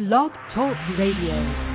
Blog Talk Radio.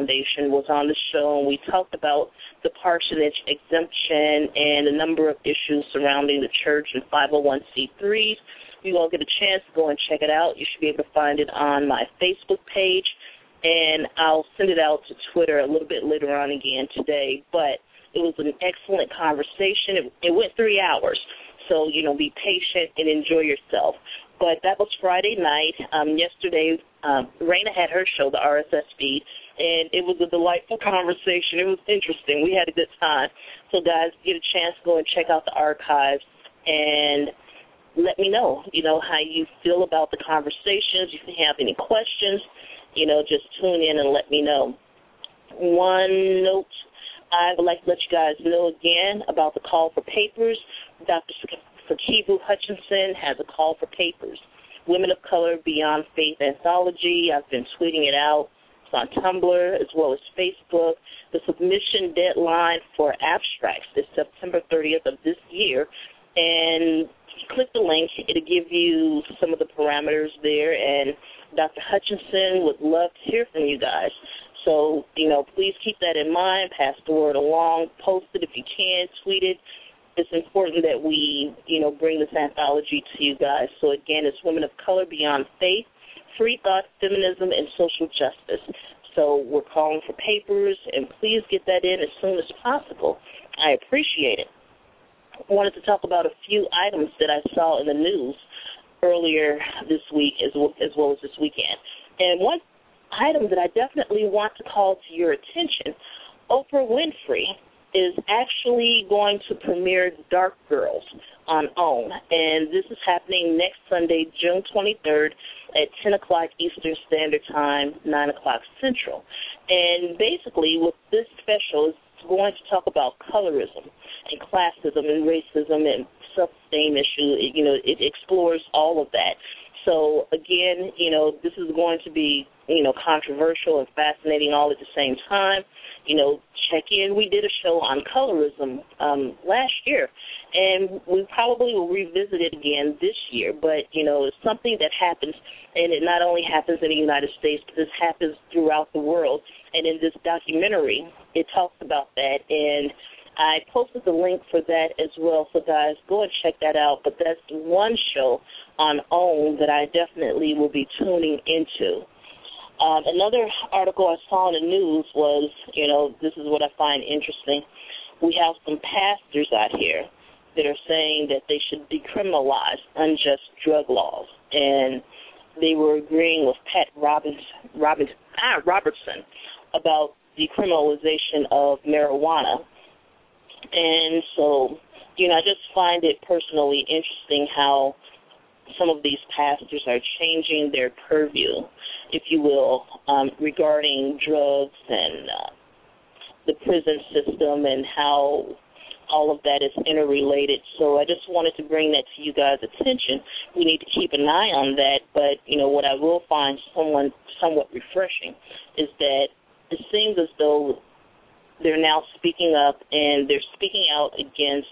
Foundation, was on the show, and we talked about the parsonage exemption and a number of issues surrounding the church and 501c3s. You all get a chance to go and check it out. You should be able to find it on my Facebook page, and I'll send it out to Twitter a little bit later on again today. But it was an excellent conversation. It, it went three hours, so you know, be patient and enjoy yourself. But that was Friday night. Um, yesterday, um, Raina had her show, the RSS feed, and it was a delightful conversation. It was interesting. We had a good time. So, guys, get a chance to go and check out the archives and let me know, you know, how you feel about the conversations. If you have any questions, you know, just tune in and let me know. One note I would like to let you guys know again about the call for papers. Dr. Sikivu Hutchinson has a call for papers. Women of Color Beyond Faith Anthology. I've been tweeting it out. On Tumblr as well as Facebook. The submission deadline for abstracts is September 30th of this year. And click the link. It'll give you some of the parameters there. And Dr. Hutchinson would love to hear from you guys. So, you know, please keep that in mind. Pass the word along. Post it if you can. Tweet it. It's important that we, you know, bring this anthology to you guys. So, again, it's Women of Color Beyond Faith, Free Thought, Feminism, and Social Justice. So, we're calling for papers, and please get that in as soon as possible. I appreciate it. I wanted to talk about a few items that I saw in the news earlier this week as well as, well as this weekend. And one item that I definitely want to call to your attention Oprah Winfrey is actually going to premiere Dark Girls on OWN, and this is happening next Sunday, June 23rd at 10 o'clock Eastern Standard Time, 9 o'clock Central. And basically, with this special, it's going to talk about colorism and classism and racism and self-esteem issue. You know, it explores all of that. So again, you know, this is going to be, you know, controversial and fascinating all at the same time. You know, check in. We did a show on colorism um, last year, and we probably will revisit it again this year. But you know, it's something that happens, and it not only happens in the United States, but this happens throughout the world. And in this documentary, it talks about that and I posted the link for that as well, so guys, go and check that out. But that's one show on OWN that I definitely will be tuning into. Um, another article I saw in the news was, you know, this is what I find interesting. We have some pastors out here that are saying that they should decriminalize unjust drug laws, and they were agreeing with Pat Robbins, Robbins, ah, Robertson about decriminalization of marijuana and so, you know, I just find it personally interesting how some of these pastors are changing their purview, if you will, um, regarding drugs and uh, the prison system and how all of that is interrelated. So I just wanted to bring that to you guys' attention. We need to keep an eye on that. But you know what I will find someone somewhat refreshing is that it seems as though they're now speaking up and they're speaking out against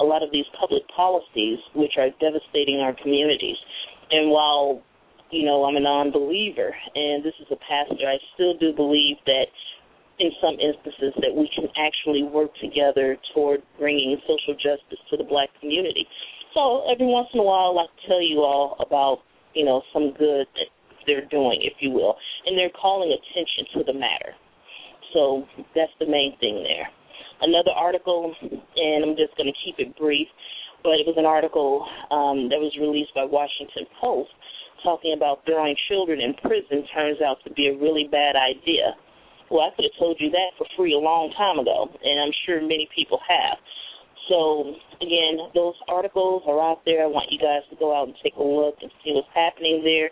a lot of these public policies which are devastating our communities. And while, you know, I'm a non believer and this is a pastor, I still do believe that in some instances that we can actually work together toward bringing social justice to the black community. So every once in a while I tell you all about, you know, some good that they're doing, if you will. And they're calling attention to the matter. So that's the main thing there. Another article, and I'm just going to keep it brief, but it was an article um, that was released by Washington Post talking about throwing children in prison turns out to be a really bad idea. Well, I could have told you that for free a long time ago, and I'm sure many people have. So, again, those articles are out there. I want you guys to go out and take a look and see what's happening there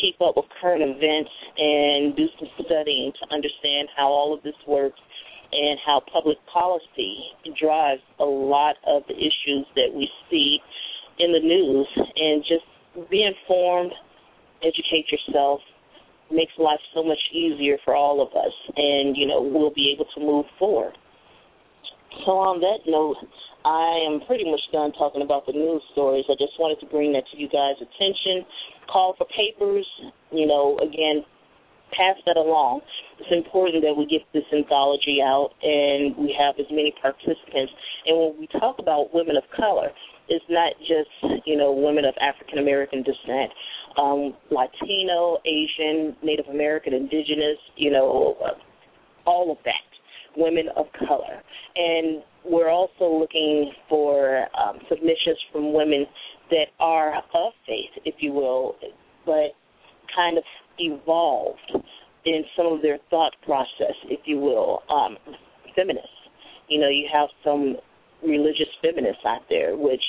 keep up with current events and do some studying to understand how all of this works and how public policy drives a lot of the issues that we see in the news and just be informed, educate yourself, makes life so much easier for all of us and, you know, we'll be able to move forward. So on that note, I am pretty much done talking about the news stories. I just wanted to bring that to you guys' attention. Call for papers, you know, again, pass that along. It's important that we get this anthology out and we have as many participants. And when we talk about women of color, it's not just, you know, women of African American descent. Um, Latino, Asian, Native American, Indigenous, you know, all of that women of color. And we're also looking for um, submissions from women that are of faith, if you will, but kind of evolved in some of their thought process, if you will, um, feminists. You know, you have some religious feminists out there, which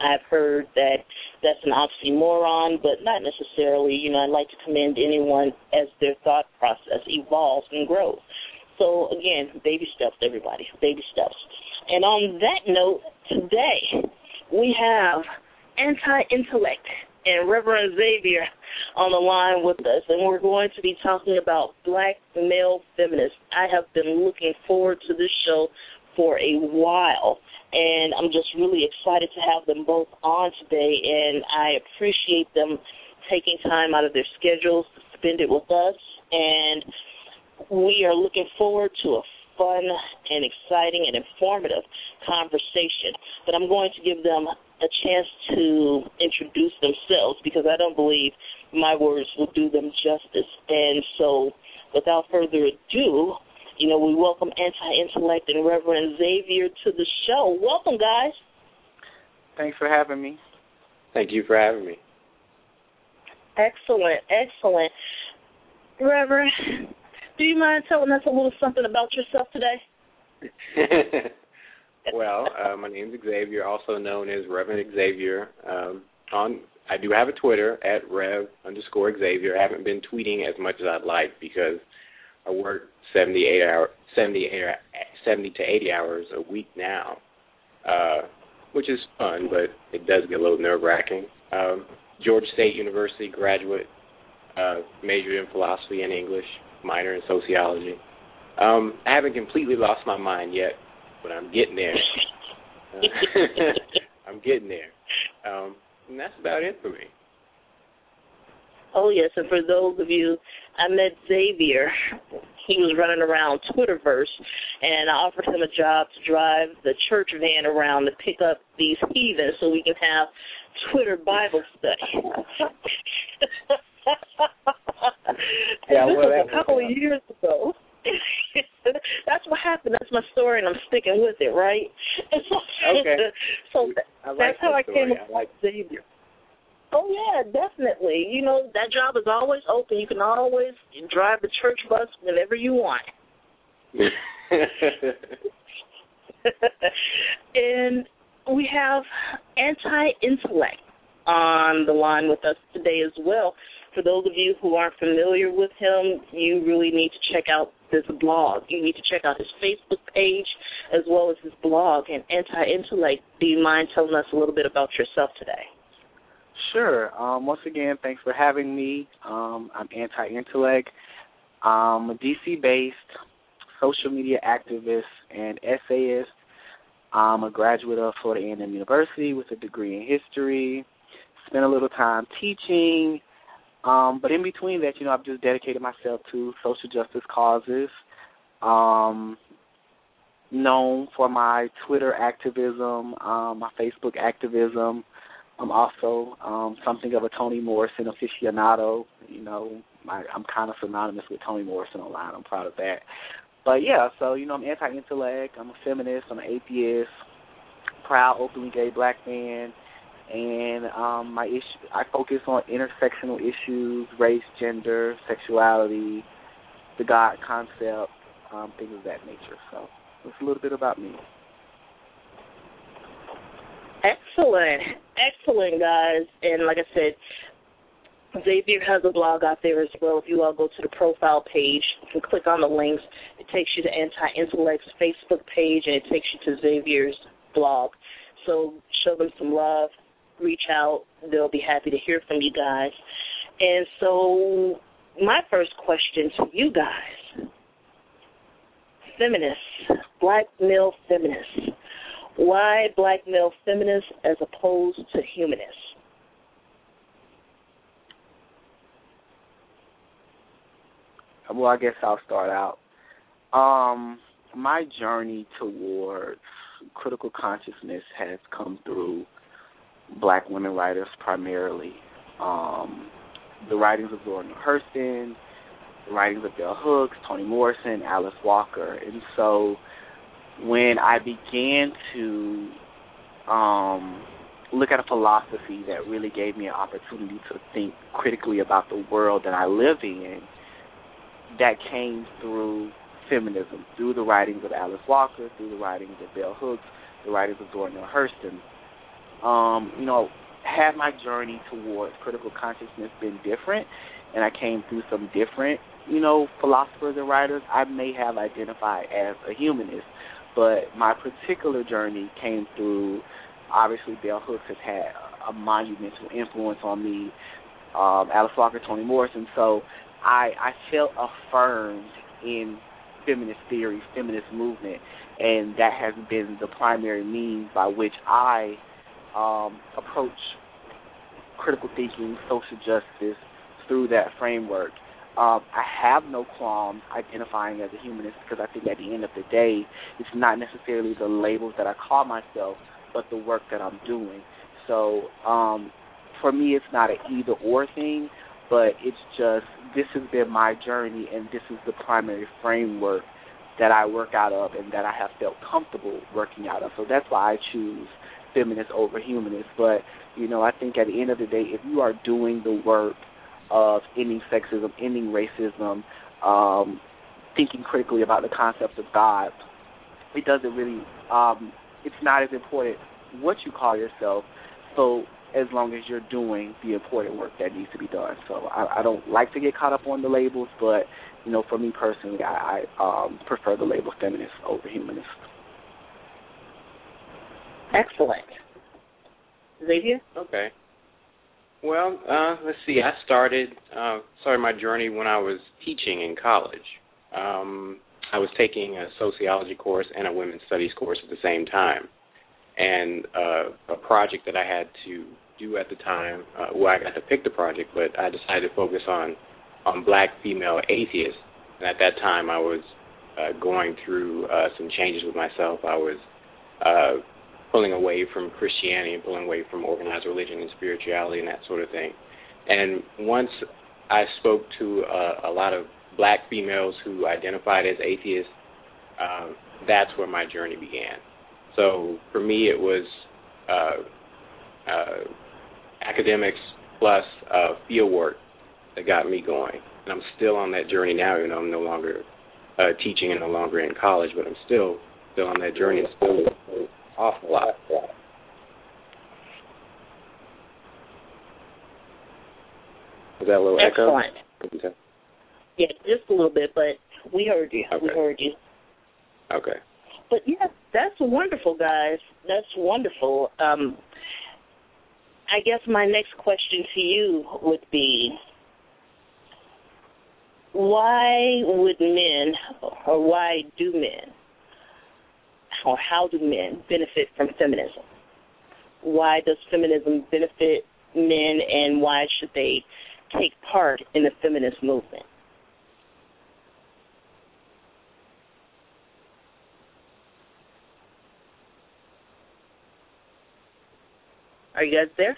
I've heard that that's an oxymoron, but not necessarily. You know, I'd like to commend anyone as their thought process evolves and grows. So again, baby steps, everybody, baby steps. And on that note, today we have anti-intellect and Reverend Xavier on the line with us, and we're going to be talking about black male feminists. I have been looking forward to this show for a while, and I'm just really excited to have them both on today, and I appreciate them taking time out of their schedules to spend it with us. And we are looking forward to a fun and exciting and informative conversation. But I'm going to give them a chance to introduce themselves because I don't believe my words will do them justice. And so, without further ado, you know, we welcome Anti Intellect and Reverend Xavier to the show. Welcome, guys. Thanks for having me. Thank you for having me. Excellent, excellent. Reverend, do you mind telling us a little something about yourself today? well, uh, my is Xavier, also known as Reverend Xavier. Um, on I do have a Twitter at Rev underscore Xavier. I haven't been tweeting as much as I'd like because I work 78 hour, 70, 70 to 80 hours a week now, uh, which is fun, but it does get a little nerve wracking. Um, Georgia State University graduate, uh, majored in philosophy and English, minor in sociology. Um, I haven't completely lost my mind yet, but I'm getting there. Uh, I'm getting there. Um, and that's about it for me. Oh yes, and for those of you, I met Xavier. He was running around Twitterverse, and I offered him a job to drive the church van around to pick up these heathens so we can have Twitter Bible study. yeah, well, was a couple uh, of years ago. That's what happened. That's my story, and I'm sticking with it, right? okay. so like that's how I story. came I across like Xavier. Oh yeah, definitely. You know that job is always open. You can always drive the church bus whenever you want. and we have anti-intellect on the line with us today as well. For those of you who aren't familiar with him, you really need to check out this blog. You need to check out his Facebook page as well as his blog. And anti-intellect, do you mind telling us a little bit about yourself today? Sure. Um, once again, thanks for having me. Um, I'm Anti-Intellect. I'm a DC-based social media activist and essayist. I'm a graduate of Florida A&M University with a degree in history. Spent a little time teaching, um, but in between that, you know, I've just dedicated myself to social justice causes. Um, known for my Twitter activism, um, my Facebook activism. I'm also um, something of a Toni Morrison aficionado. You know, I, I'm kind of synonymous with Toni Morrison online. I'm proud of that. But yeah, so you know, I'm anti-intellect. I'm a feminist. I'm an atheist. Proud, openly gay black man. And um, my issue, I focus on intersectional issues, race, gender, sexuality, the God concept, um, things of that nature. So that's a little bit about me. Excellent, excellent, guys. And like I said, Xavier has a blog out there as well. If you all go to the profile page, you can click on the links. It takes you to Anti Intellect's Facebook page, and it takes you to Xavier's blog. So show them some love, reach out. They'll be happy to hear from you guys. And so, my first question to you guys feminists, black male feminists. Why black male feminists as opposed to humanists? Well, I guess I'll start out. Um, my journey towards critical consciousness has come through black women writers primarily. Um, the writings of Zora Neale Hurston, the writings of Bell Hooks, Toni Morrison, Alice Walker. And so when I began to um, look at a philosophy that really gave me an opportunity to think critically about the world that I live in, that came through feminism, through the writings of Alice Walker, through the writings of Bell Hooks, the writings of Zora Neale Hurston. Um, you know, had my journey towards critical consciousness been different, and I came through some different, you know, philosophers and writers, I may have identified as a humanist. But my particular journey came through, obviously, Bell Hooks has had a monumental influence on me, um, Alice Walker, Toni Morrison. So I, I felt affirmed in feminist theory, feminist movement, and that has been the primary means by which I um, approach critical thinking, social justice through that framework. Um, I have no qualms identifying as a humanist because I think at the end of the day, it's not necessarily the labels that I call myself, but the work that I'm doing. So um, for me, it's not an either or thing, but it's just this has been my journey, and this is the primary framework that I work out of and that I have felt comfortable working out of. So that's why I choose feminist over humanist. But you know, I think at the end of the day, if you are doing the work of ending sexism, ending racism, um, thinking critically about the concept of God, it doesn't really um, it's not as important what you call yourself. So as long as you're doing the important work that needs to be done. So I, I don't like to get caught up on the labels, but you know, for me personally, I, I um, prefer the label feminist over humanist. Excellent. Xavier? Okay. Well, uh, let's see. I started uh, started my journey when I was teaching in college. Um, I was taking a sociology course and a women's studies course at the same time, and uh, a project that I had to do at the time. Uh, well, I got to pick the project, but I decided to focus on on black female atheists. And at that time, I was uh, going through uh, some changes with myself. I was uh, pulling away from Christianity and pulling away from organized religion and spirituality and that sort of thing. And once I spoke to uh, a lot of black females who identified as atheists, uh, that's where my journey began. So for me, it was uh, uh, academics plus uh, field work that got me going. And I'm still on that journey now. You know, I'm no longer uh, teaching and no longer in college, but I'm still still on that journey. Still awful lot. Is that a little Excellent. echo? Yeah, just a little bit, but we heard you. Okay. We heard you. Okay. But yeah, that's wonderful, guys. That's wonderful. Um, I guess my next question to you would be why would men, or why do men, or how do men benefit from feminism? Why does feminism benefit men, and why should they take part in the feminist movement? Are you guys there?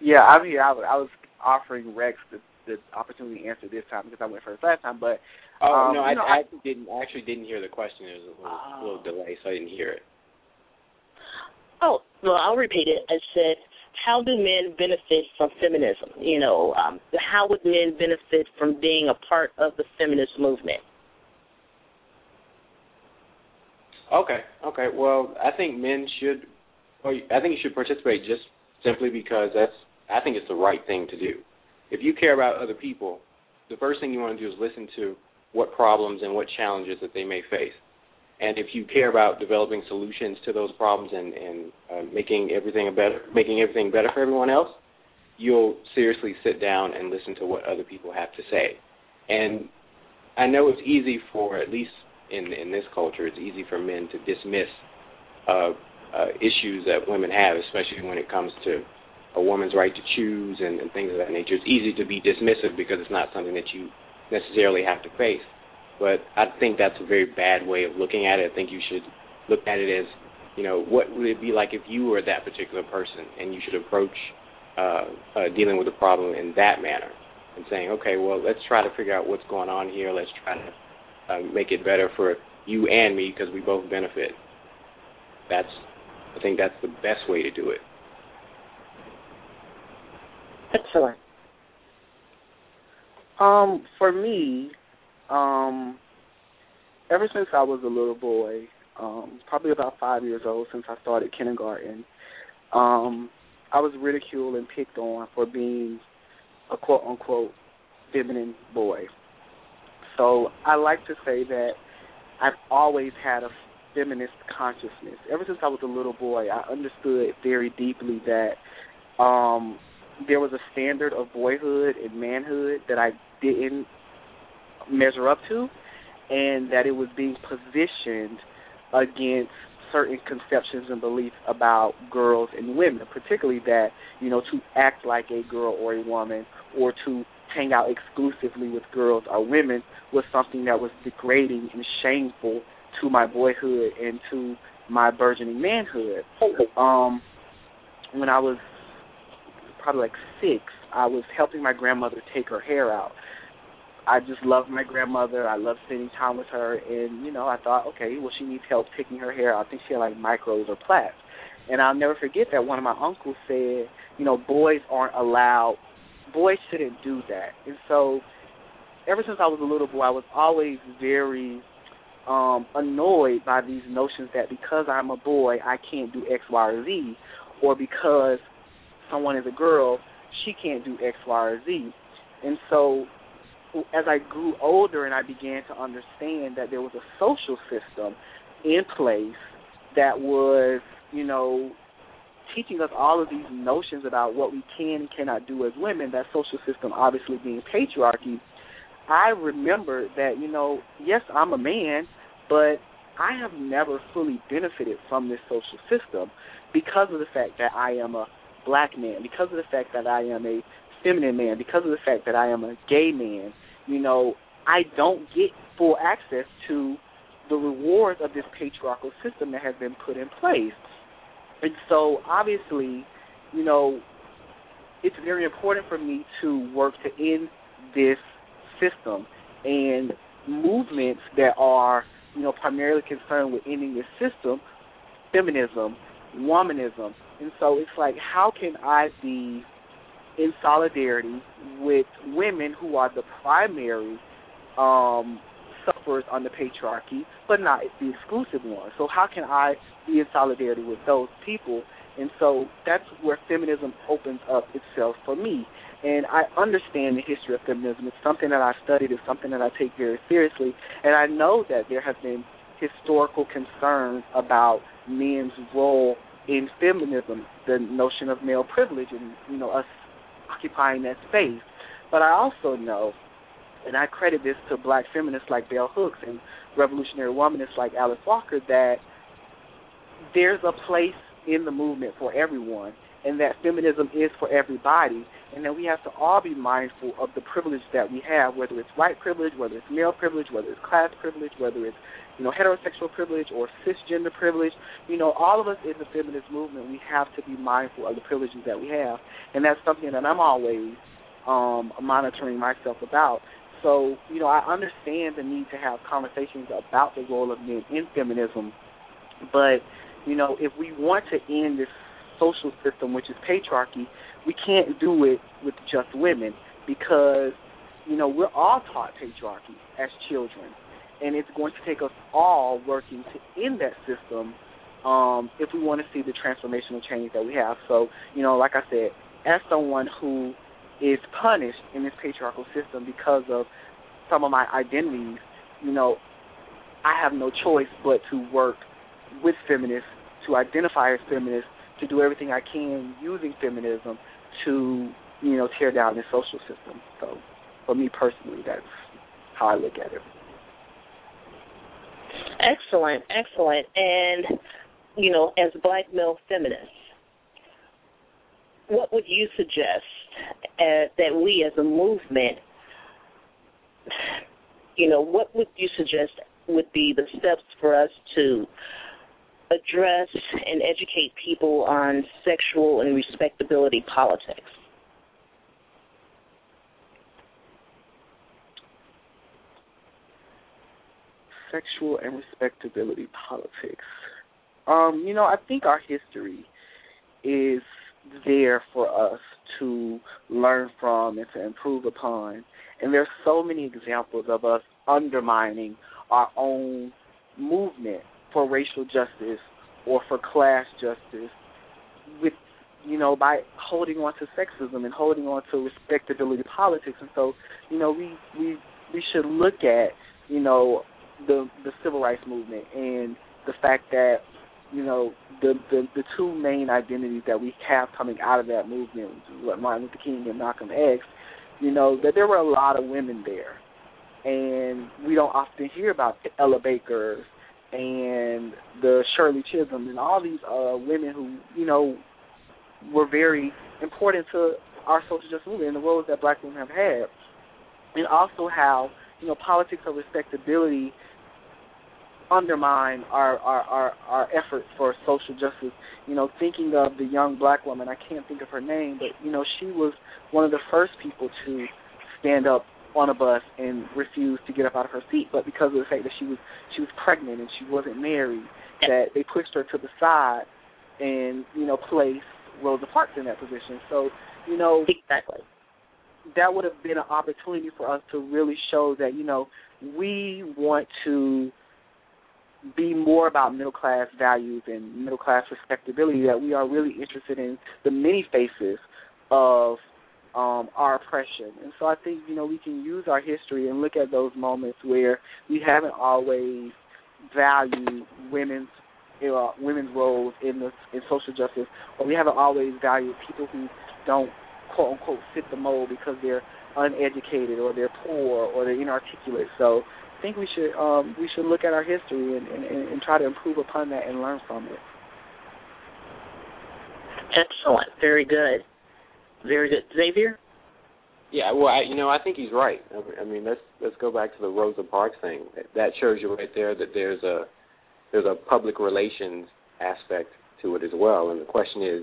Yeah, I'm here. I, I was offering Rex the, the opportunity to answer this time because I went first last time, but Oh Um, no, I, know, I I- actually didn't. I actually didn't hear the question. There was a little, Oh. little delay, so I didn't hear it. Oh, well, I'll repeat it. I said, how do men benefit from feminism? You know, um, how would men benefit from being a part of the feminist movement? Okay. Okay. Well, I think men should. Well, I think you should participate just simply because that's. I think it's the right thing to do. If you care about other people, the first thing you want to do is listen to what problems and what challenges that they may face. And if you care about developing solutions to those problems and and uh, making everything better, making everything better for everyone else, you'll seriously sit down and listen to what other people have to say. And I know it's easy for at least in in this culture, it's easy for men to dismiss uh, uh, issues that women have, especially when it comes to a woman's right to choose and, and things of that nature. It's easy to be dismissive because it's not something that you necessarily have to face. But I think that's a very bad way of looking at it. I think you should look at it as, you know, what would it be like if you were that particular person, and you should approach uh, uh, dealing with the problem in that manner, and saying, okay, well, let's try to figure out what's going on here. Let's try to uh, make it better for you and me because we both benefit. That's, I think that's the best way to do it. Excellent. Um, for me, um, ever since I was a little boy, um, probably about five years old, since I started kindergarten, um, I was ridiculed and picked on for being a quote unquote feminine boy. So I like to say that I've always had a feminist consciousness. Ever since I was a little boy, I understood very deeply that um there was a standard of boyhood and manhood that I didn't measure up to, and that it was being positioned against certain conceptions and beliefs about girls and women, particularly that, you know, to act like a girl or a woman or to hang out exclusively with girls or women was something that was degrading and shameful to my boyhood and to my burgeoning manhood. Um, when I was probably like six, I was helping my grandmother take her hair out. I just loved my grandmother. I loved spending time with her, and you know, I thought, okay, well, she needs help picking her hair. out. I think she had like micros or plaits. And I'll never forget that one of my uncles said, you know, boys aren't allowed. Boys shouldn't do that. And so, ever since I was a little boy, I was always very um, annoyed by these notions that because I'm a boy, I can't do X, Y, or Z, or because someone is a girl, she can't do X, Y, or Z. And so, as I grew older and I began to understand that there was a social system in place that was, you know, teaching us all of these notions about what we can and cannot do as women, that social system obviously being patriarchy, I remember that, you know, yes, I'm a man, but I have never fully benefited from this social system because of the fact that I am a black man, because of the fact that I am a feminine man, because of the fact that I am a gay man. You know, I don't get full access to the rewards of this patriarchal system that has been put in place. And so, obviously, you know, it's very important for me to work to end this system and movements that are you know, primarily concerned with ending this system, feminism, womanism. And so it's like, how can I be in solidarity with women who are the primary um, sufferers under patriarchy, but not the exclusive ones? So how can I be in solidarity with those people? And so that's where feminism opens up itself for me. And I understand the history of feminism. It's something that I studied. It's something that I take very seriously. And I know that there have been historical concerns about men's role in feminism, the notion of male privilege, and you know us occupying that space. But I also know, and I credit this to black feminists like Bell Hooks and revolutionary womanists like Alice Walker, that there's a place in the movement for everyone, and that feminism is for everybody, and that we have to all be mindful of the privilege that we have, whether it's white privilege, whether it's male privilege, whether it's class privilege, whether it's you know heterosexual privilege or cisgender privilege. You know, all of us in the feminist movement, we have to be mindful of the privileges that we have, and that's something that I'm always um, monitoring myself about. So, you know, I understand the need to have conversations about the role of men in feminism, but you know, if we want to end this social system, which is patriarchy, we can't do it with just women because, you know, we're all taught patriarchy as children. And it's going to take us all working to end that system um, if we want to see the transformational change that we have. So, you know, like I said, as someone who is punished in this patriarchal system because of some of my identities, you know, I have no choice but to work with feminists, to identify as feminists, to do everything I can using feminism to, you know, tear down this social system. So for me personally, that's how I look at it. Excellent, excellent. And, you know, as black male feminists, what would you suggest uh, that we as a movement, you know, what would you suggest would be the steps for us to address and educate people on sexual and respectability politics? Sexual and respectability politics. Um, you know, I think our history is there for us to learn from and to improve upon. And there's so many examples of us undermining our own movement for racial justice or for class justice with you know by holding on to sexism and holding on to respectability politics and so you know we we we should look at you know the the civil rights movement and the fact that you know the the the two main identities that we have coming out of that movement what Martin Luther King and Malcolm X you know that there were a lot of women there. And we don't often hear about the Ella Baker and the Shirley Chisholm and all these uh, women who you know were very important to our social justice movement and the roles that black women have had, and also how you know politics of respectability undermine our, our our our efforts for social justice. You know, thinking of the young black woman, I can't think of her name, but you know, she was one of the first people to stand up on a bus and refused to get up out of her seat, but because of the fact that she was she was pregnant and she wasn't married, that they pushed her to the side and you know placed Rosa Parks in that position. So you know exactly that would have been an opportunity for us to really show that you know we want to be more about middle class values and middle class respectability that we are really interested in the many faces of um, our oppression. And so I think you know we can use our history and look at those moments where we haven't always valued women's uh, women's roles in the in social justice, or we haven't always valued people who don't quote unquote fit the mold because they're uneducated or they're poor or they're inarticulate. So I think we should um, we should look at our history and, and, and try to improve upon that and learn from it. Excellent. Very good. Very good. Xavier? Yeah, well, I, you know, I think he's right. I mean, let's let's go back to the Rosa Parks thing. That shows you right there that there's a there's a public relations aspect to it as well. And the question is,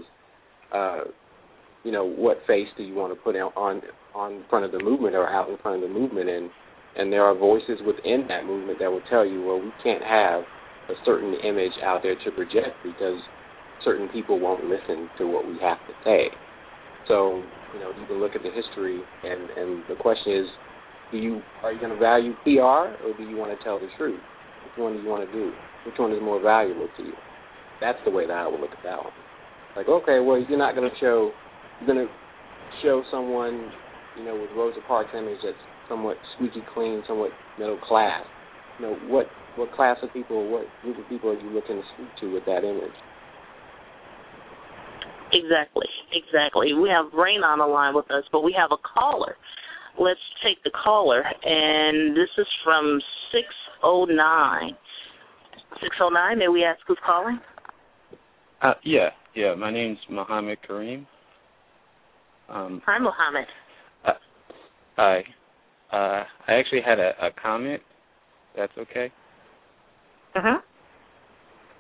uh, you know, what face do you want to put on on front of the movement or out in front of the movement? And and there are voices within that movement that will tell you, well, we can't have a certain image out there to project because certain people won't listen to what we have to say. So, you know, you can look at the history, and and the question is, do you are you going to value PR or do you want to tell the truth? Which one do you want to do? Which one is more valuable to you? That's the way that I would look at that one. Like, okay, well, you're not going to show, you're going to show someone, you know, with Rosa Parks' image that's somewhat squeaky clean, somewhat middle class. You know, what what class of people, what group of people are you looking to speak to with that image? Exactly, exactly. We have Rain on the line with us, but we have a caller. Let's take the caller, and this is from 609. 609, may we ask who's calling? Uh, yeah, yeah. My name's Mohammed Kareem. Um, Hi, Mohammed. Uh, hi. Uh, I actually had a, a comment. That's okay. Uh huh.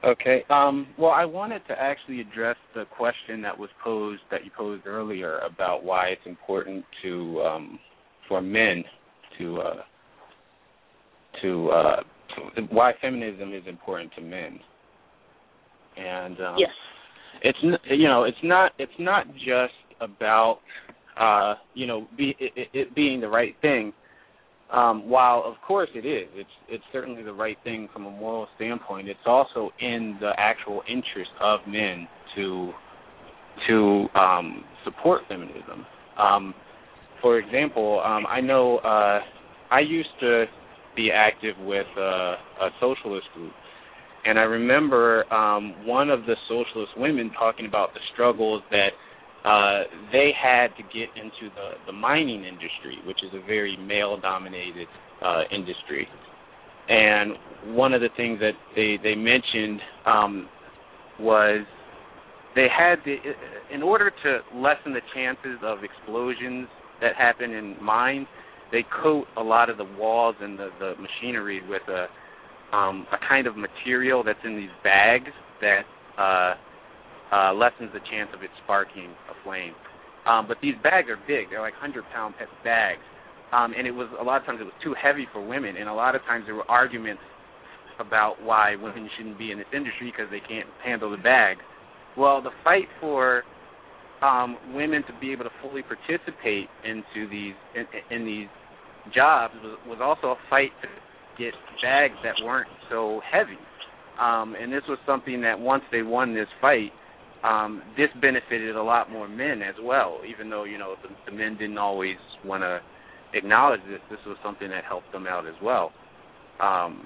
Okay. Um, well, I wanted to actually address the question that was posed that you posed earlier about why it's important to um, for men to uh, to, uh, to why feminism is important to men. And um, yes, it's you know it's not it's not just about uh, you know be, it, it being the right thing um, while of course it is, it's it's certainly the right thing from a moral standpoint. It's also in the actual interest of men to to um, support feminism. Um, for example, um, I know uh, I used to be active with uh, a socialist group, and I remember um, one of the socialist women talking about the struggles that uh, they had to get into the, the mining industry, which is a very male dominated uh, industry. And one of the things that they, they mentioned um, was they had the, in order to lessen the chances of explosions that happen in mines, they coat a lot of the walls and the, the machinery with a um, a kind of material that's in these bags that uh, uh, lessens the chance of it sparking a flame. Um, but these bags are big; they're like hundred pound pet bags, um, and it was a lot of times it was too heavy for women, and a lot of times there were arguments about why women shouldn't be in this industry because they can't handle the bags. Well, the fight for um, women to be able to fully participate into these in, in these jobs was, was also a fight to get bags that weren't so heavy. Um, and this was something that once they won this fight, um, this benefited a lot more men as well. Even though you know the, the men didn't always want to acknowledge this, this was something that helped them out as well. Um,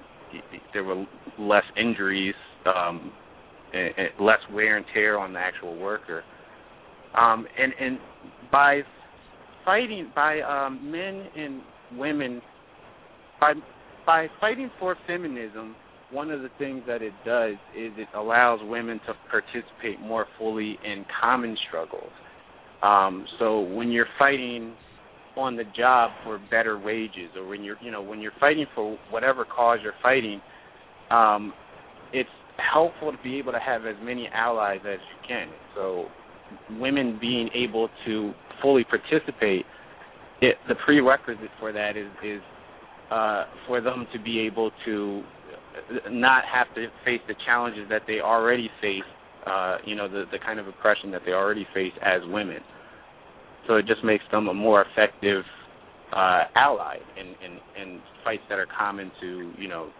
there were less injuries, um, and, and less wear and tear on the actual worker, um, and and by fighting by um, men and women by by fighting for feminism one of the things that it does is it allows women to participate more fully in common struggles. Um, so when you're fighting on the job for better wages, or when you're you know when you're fighting for whatever cause you're fighting, um, it's helpful to be able to have as many allies as you can. So women being able to fully participate, it, the prerequisite for that is is uh, for them to be able to not have to face the challenges that they already face, uh, you know, the the kind of oppression that they already face as women. So it just makes them a more effective uh, ally in, in in fights that are common to you know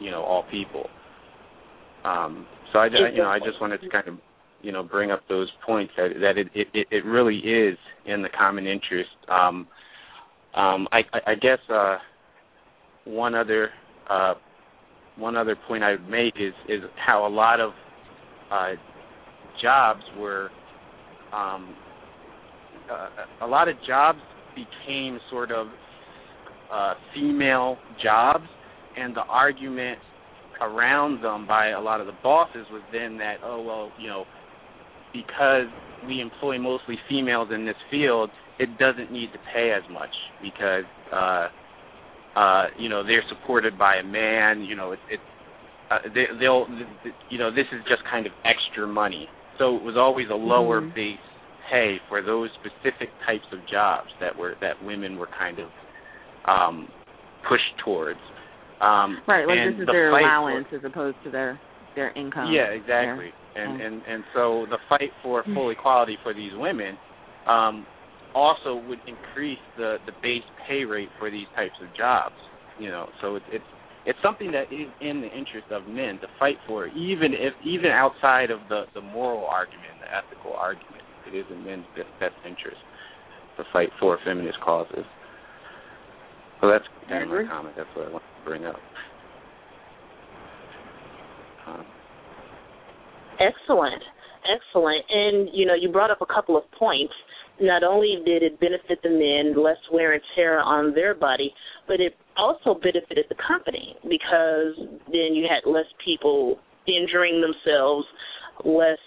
you know all people. Um, so I, you know I just wanted to kind of you know bring up those points that that it it, it really is in the common interest. Um, um, I, I, guess uh, one other uh, one other point I would make is is how a lot of uh, jobs were um, uh, a lot of jobs became sort of uh, female jobs, and the argument around them by a lot of the bosses was then that oh well you know because we employ mostly females in this field it doesn't need to pay as much because uh uh you know they're supported by a man you know it, it uh, they, they'll you know this is just kind of extra money. So it was always a lower mm-hmm. base pay for those specific types of jobs that were that women were kind of um pushed towards. Um right like this is the their allowance for, as opposed to their their income. Yeah exactly. And and and so the fight for full equality for these women um also would increase the the base pay rate for these types of jobs you know so it's it's it's something that is in the interest of men to fight for even if even outside of the the moral argument the ethical argument it is in men's best, best interest to fight for feminist causes so that's kind of my comment that's what i want to bring up um, Excellent. Excellent. And, you know, you brought up a couple of points. Not only did it benefit the men, less wear and tear on their body, but it also benefited the company because then you had less people injuring themselves, less,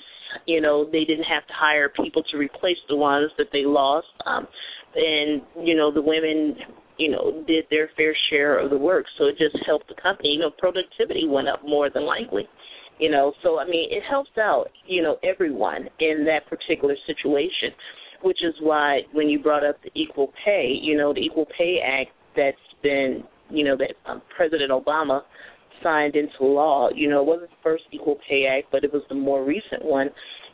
you know, they didn't have to hire people to replace the ones that they lost. Um, and, you know, the women, you know, did their fair share of the work. So it just helped the company. You know, productivity went up more than likely you know so i mean it helps out you know everyone in that particular situation which is why when you brought up the equal pay you know the equal pay act that's been you know that um, president obama signed into law you know it wasn't the first equal pay act but it was the more recent one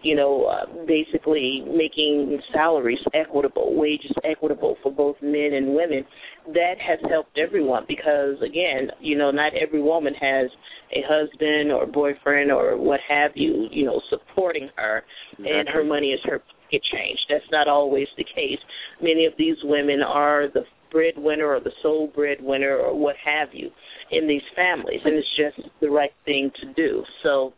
you know uh, basically making salaries equitable wages equitable for both men and women that has helped everyone because again you know not every woman has a husband or boyfriend or what have you, you know, supporting her, exactly. and her money is her pocket change. That's not always the case. Many of these women are the breadwinner or the sole breadwinner or what have you in these families, and it's just the right thing to do. So.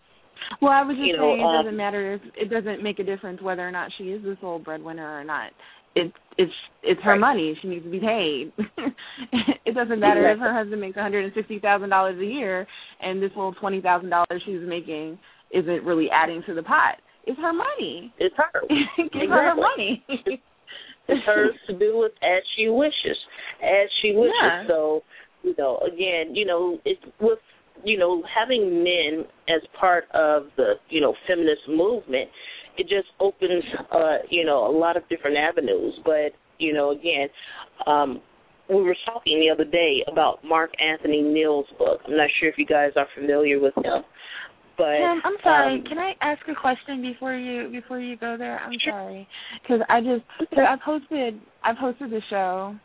Well, I was just you know, saying it um, doesn't matter if it doesn't make a difference whether or not she is the sole breadwinner or not. It it's it's her Right. money. She needs to be paid. it doesn't matter if her husband makes one hundred and sixty thousand dollars a year and this little twenty thousand dollars she's making isn't really adding to the pot. It's her money. It's her. Give her her money. It's hers to do with as she wishes, as she wishes. Yeah. So, you know, again, you know, it with you know having men as part of the you know feminist movement, it just opens uh, you know a lot of different avenues. But you know, again, um, we were talking the other day about Mark Anthony Neal's book. I'm not sure if you guys are familiar with him, but Tim, I'm sorry. um, Can I ask a question before you before you go there? I'm Sure. sorry because I just cause I posted I posted the show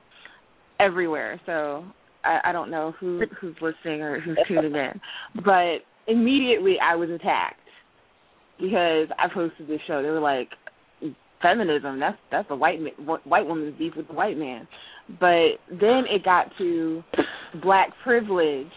everywhere, so I, I don't know who who's listening or who's tuning in, but immediately I was attacked because I posted this show. They were like, "Feminism that's that's a white white woman's beef with the white man," but then it got to black privilege,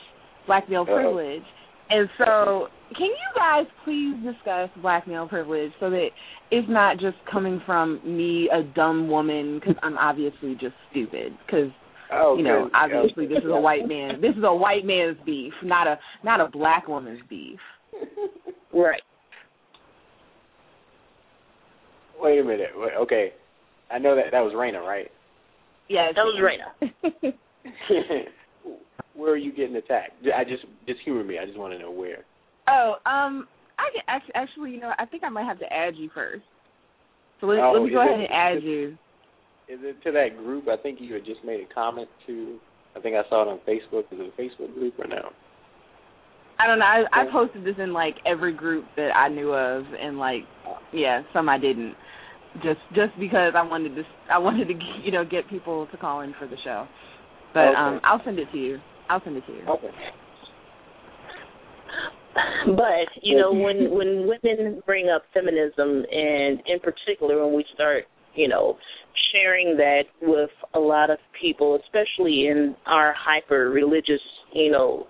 black male Uh-oh. privilege. And so, can you guys please discuss black male privilege so that it's not just coming from me, a dumb woman, because I'm obviously just stupid. Because Oh, you know, good. obviously this is a white man. This is a white man's beef, not a not a black woman's beef. right. Wait a minute. Wait, okay, I know that that was Raina, right? Yeah, That was Raina. where are you getting attacked? I just just humor me. I just want to know where. oh, um, I can actually, actually, you know, I think I might have to add you first. So let, Oh, let me go ahead and add you. Is it to that group? I think you had just made a comment to. I think I saw it on Facebook. Is it a Facebook group or no? I don't know. I, I posted this in like every group that I knew of, and like, yeah, some I didn't. Just just because I wanted to, I wanted to, you know, get people to call in for the show. But Okay. um, I'll send it to you. I'll send it to you. Okay. but you know when when women bring up feminism and in particular when we start you know sharing that with a lot of people especially in our hyper religious you know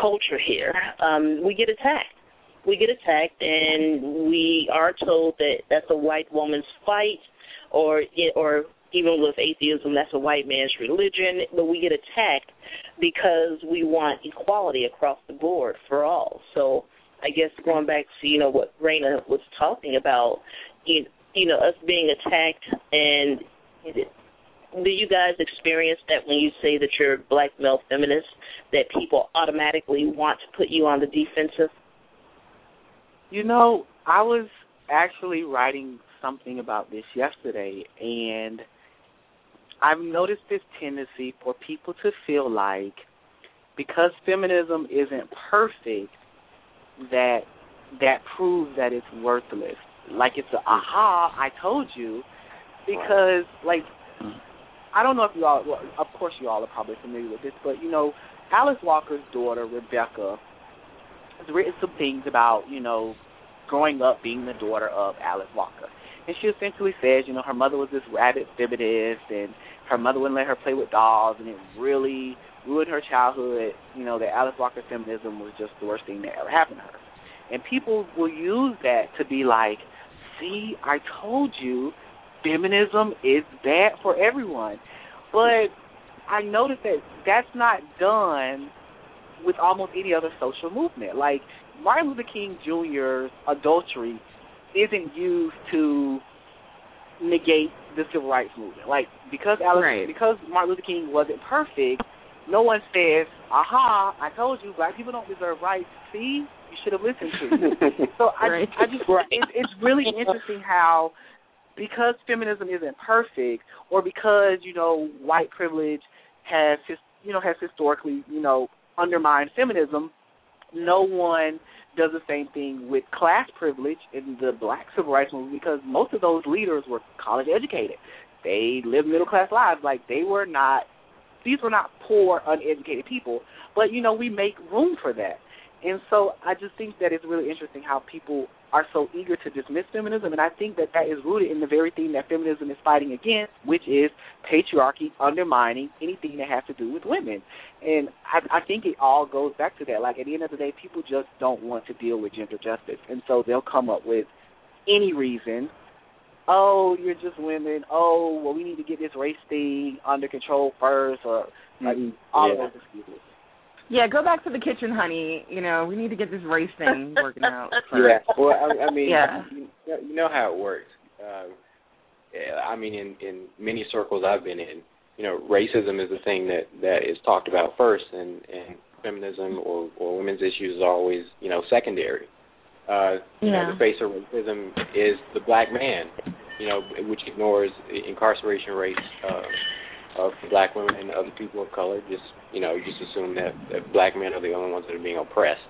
culture here um we get attacked. We get attacked and we are told that that's a white woman's fight or or even with atheism that's a white man's religion but we get attacked because we want equality across the board for all. So i guess going back to you know what Raina was talking about you, you know us being attacked and do you guys experience that when you say that you're black male feminist that people automatically want to put you on the defensive you know, I was actually writing something about this yesterday, and I've noticed this tendency for people to feel like because feminism isn't perfect, that that proves that it's worthless. Like it's a aha, I told you, because like mm. I don't know if you all, well, of course you all are probably familiar with this, but you know, Alice Walker's daughter Rebecca has written some things about, you know, growing up being the daughter of Alice Walker. And she essentially says, you know, her mother was this rabid feminist and her mother wouldn't let her play with dolls and it really ruined her childhood, you know, that Alice Walker feminism was just the worst thing that ever happened to her. And people will use that to be like, see, I told you feminism is bad for everyone. But I noticed that that's not done with almost any other social movement. Like Martin Luther King Jr.'s adultery isn't used to negate the civil rights movement. Like because Alice, right. because Martin Luther King wasn't perfect, no one says, "Aha! I told you, black people don't deserve rights." See, you should have listened to so I, right. I just, it, it's really interesting how because feminism isn't perfect, or because you know white privilege has, you know, has historically, you know, undermined feminism no one does the same thing with class privilege in the black civil rights movement because most of those leaders were college educated. They lived middle class lives. Like they were not these were not poor, uneducated people. But you know, we make room for that. And so I just think that it's really interesting how people are so eager to dismiss feminism, and I think that that is rooted in the very thing that feminism is fighting against, which is patriarchy undermining anything that has to do with women. And I, I think it all goes back to that. Like at the end of the day, people just don't want to deal with gender justice, and so they'll come up with any reason. Oh, you're just women. Oh, well, we need to get this race thing under control first, or like mm-hmm. all yeah. of those excuses. Yeah, go back to the kitchen, honey. You know, we need to get this race thing working out. First. Yeah, well, I, I mean, yeah. you, you know how it works. Uh, I mean, in in many circles I've been in, you know, racism is the thing that that is talked about first, and and feminism or or women's issues are always you know secondary. Uh, you yeah. know, the face of racism is the black man, you know, which ignores incarceration rates uh, of black women and other people of color, just you know, just assume that, that black men are the only ones that are being oppressed.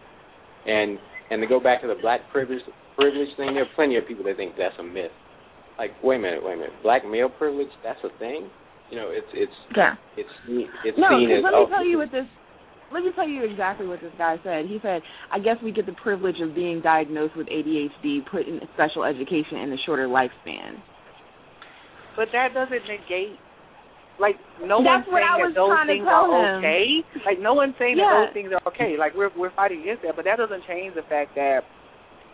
And and to go back to the black privilege privilege thing, there are plenty of people that think that's a myth. Like, wait a minute, wait a minute, black male privilege, that's a thing? You know, it's it's yeah. it's it's no, seen as let me oh, tell you what this let me tell you exactly what this guy said. He said, I guess we get the privilege of being diagnosed with ADHD, put in special education and a shorter lifespan. But that doesn't negate like no That's one's saying that those things are him. okay. Like no one's saying yeah. that those things are okay. Like we're we're fighting against that, but that doesn't change the fact that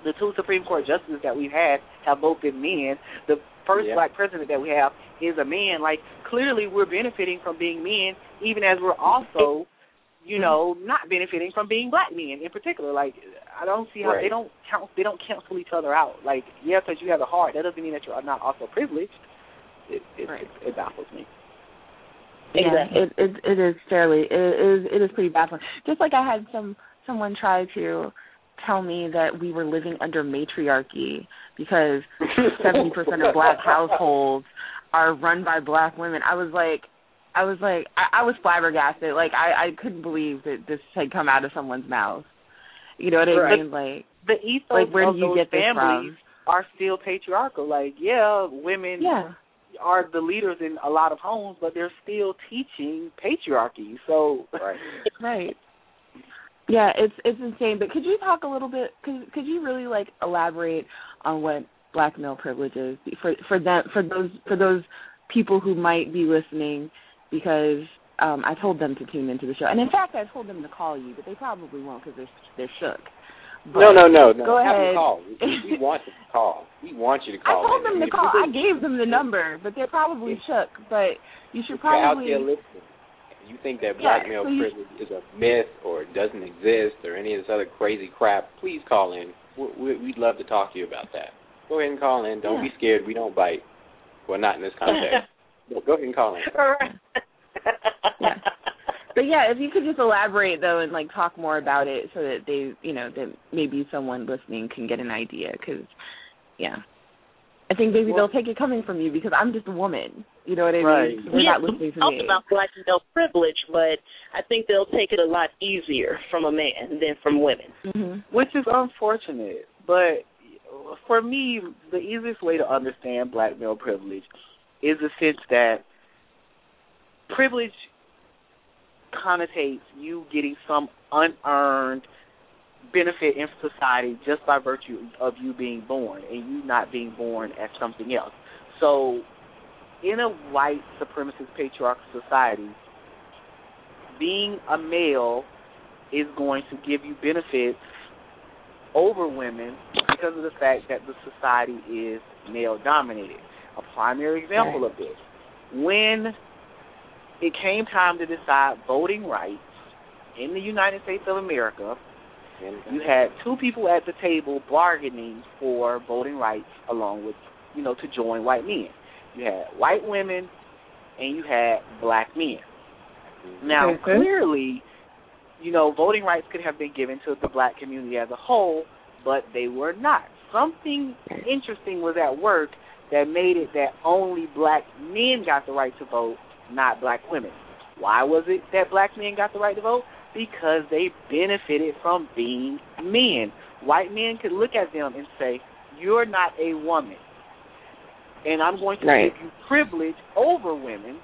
the two Supreme Court justices that we've had have both been men. The first yeah. black president that we have is a man. Like clearly we're benefiting from being men, even as we're also, you know, not benefiting from being black men in particular. Like I don't see how right. they don't count they don't cancel each other out. Like yeah, because you have a heart, that doesn't mean that you're not also privileged. It it, right. it, it baffles me. Yeah, it, it it is fairly it is it is pretty baffling. Just like I had some someone try to tell me that we were living under matriarchy because seventy percent of black households are run by black women. I was like I was like I, I was flabbergasted. Like I I couldn't believe that this had come out of someone's mouth. You know what I right. mean? Like the ethos like where of do you those get this families from? are still patriarchal. Like yeah, women Yeah. Are the leaders in a lot of homes, but they're still teaching patriarchy. So right. Right. Yeah, it's it's insane. But could you talk a little bit? Could could you really like elaborate on what black male privilege is for for them for those for those people who might be listening? Because um I told them to tune into the show, and in fact, I told them to call you, but they probably won't because they're they're shook. No, no, no, no. Go Have ahead. them call. We, we want them to call. We want you to call. I told them to call. I gave them the number, but they're probably shook. But you should you're out probably there listening, you think that black Yeah, male privilege is a myth or it doesn't exist or any of this other crazy crap, please call in. We, we, we'd love to talk to you about that. Go ahead and call in. Don't Yeah. be scared. We don't bite. Well, not in this context. go ahead and call in. All right. Yeah. But yeah, if you could just elaborate though and like talk more about it so that they, you know, that maybe someone listening can get an idea because, yeah, I think maybe Well- they'll take it coming from you because I'm just a woman. You know what I Right. mean? They're yeah, not listening to talk me. about black male privilege, but I think they'll take it a lot easier from a man than from women. hmm which is unfortunate. But for me, the easiest way to understand black male privilege is the sense that privilege connotates you getting some unearned benefit in society just by virtue of you being born and you not being born as something else. So, in a white supremacist patriarchal society, being a male is going to give you benefits over women because of the fact that the society is male dominated. A primary example of this. When it came time to decide voting rights in the United States of America, you had two people at the table bargaining for voting rights along with, you know, to join white men. You had white women and you had black men. Now, Mhm. clearly, you know, voting rights could have been given to the black community as a whole, but they were not. Something interesting was at work that made it that only black men got the right to vote, not black women. Why was it that black men got the right to vote? Because they benefited from being men. White men could look at them and say, You're not a woman. And I'm going to Right. give you privilege over women,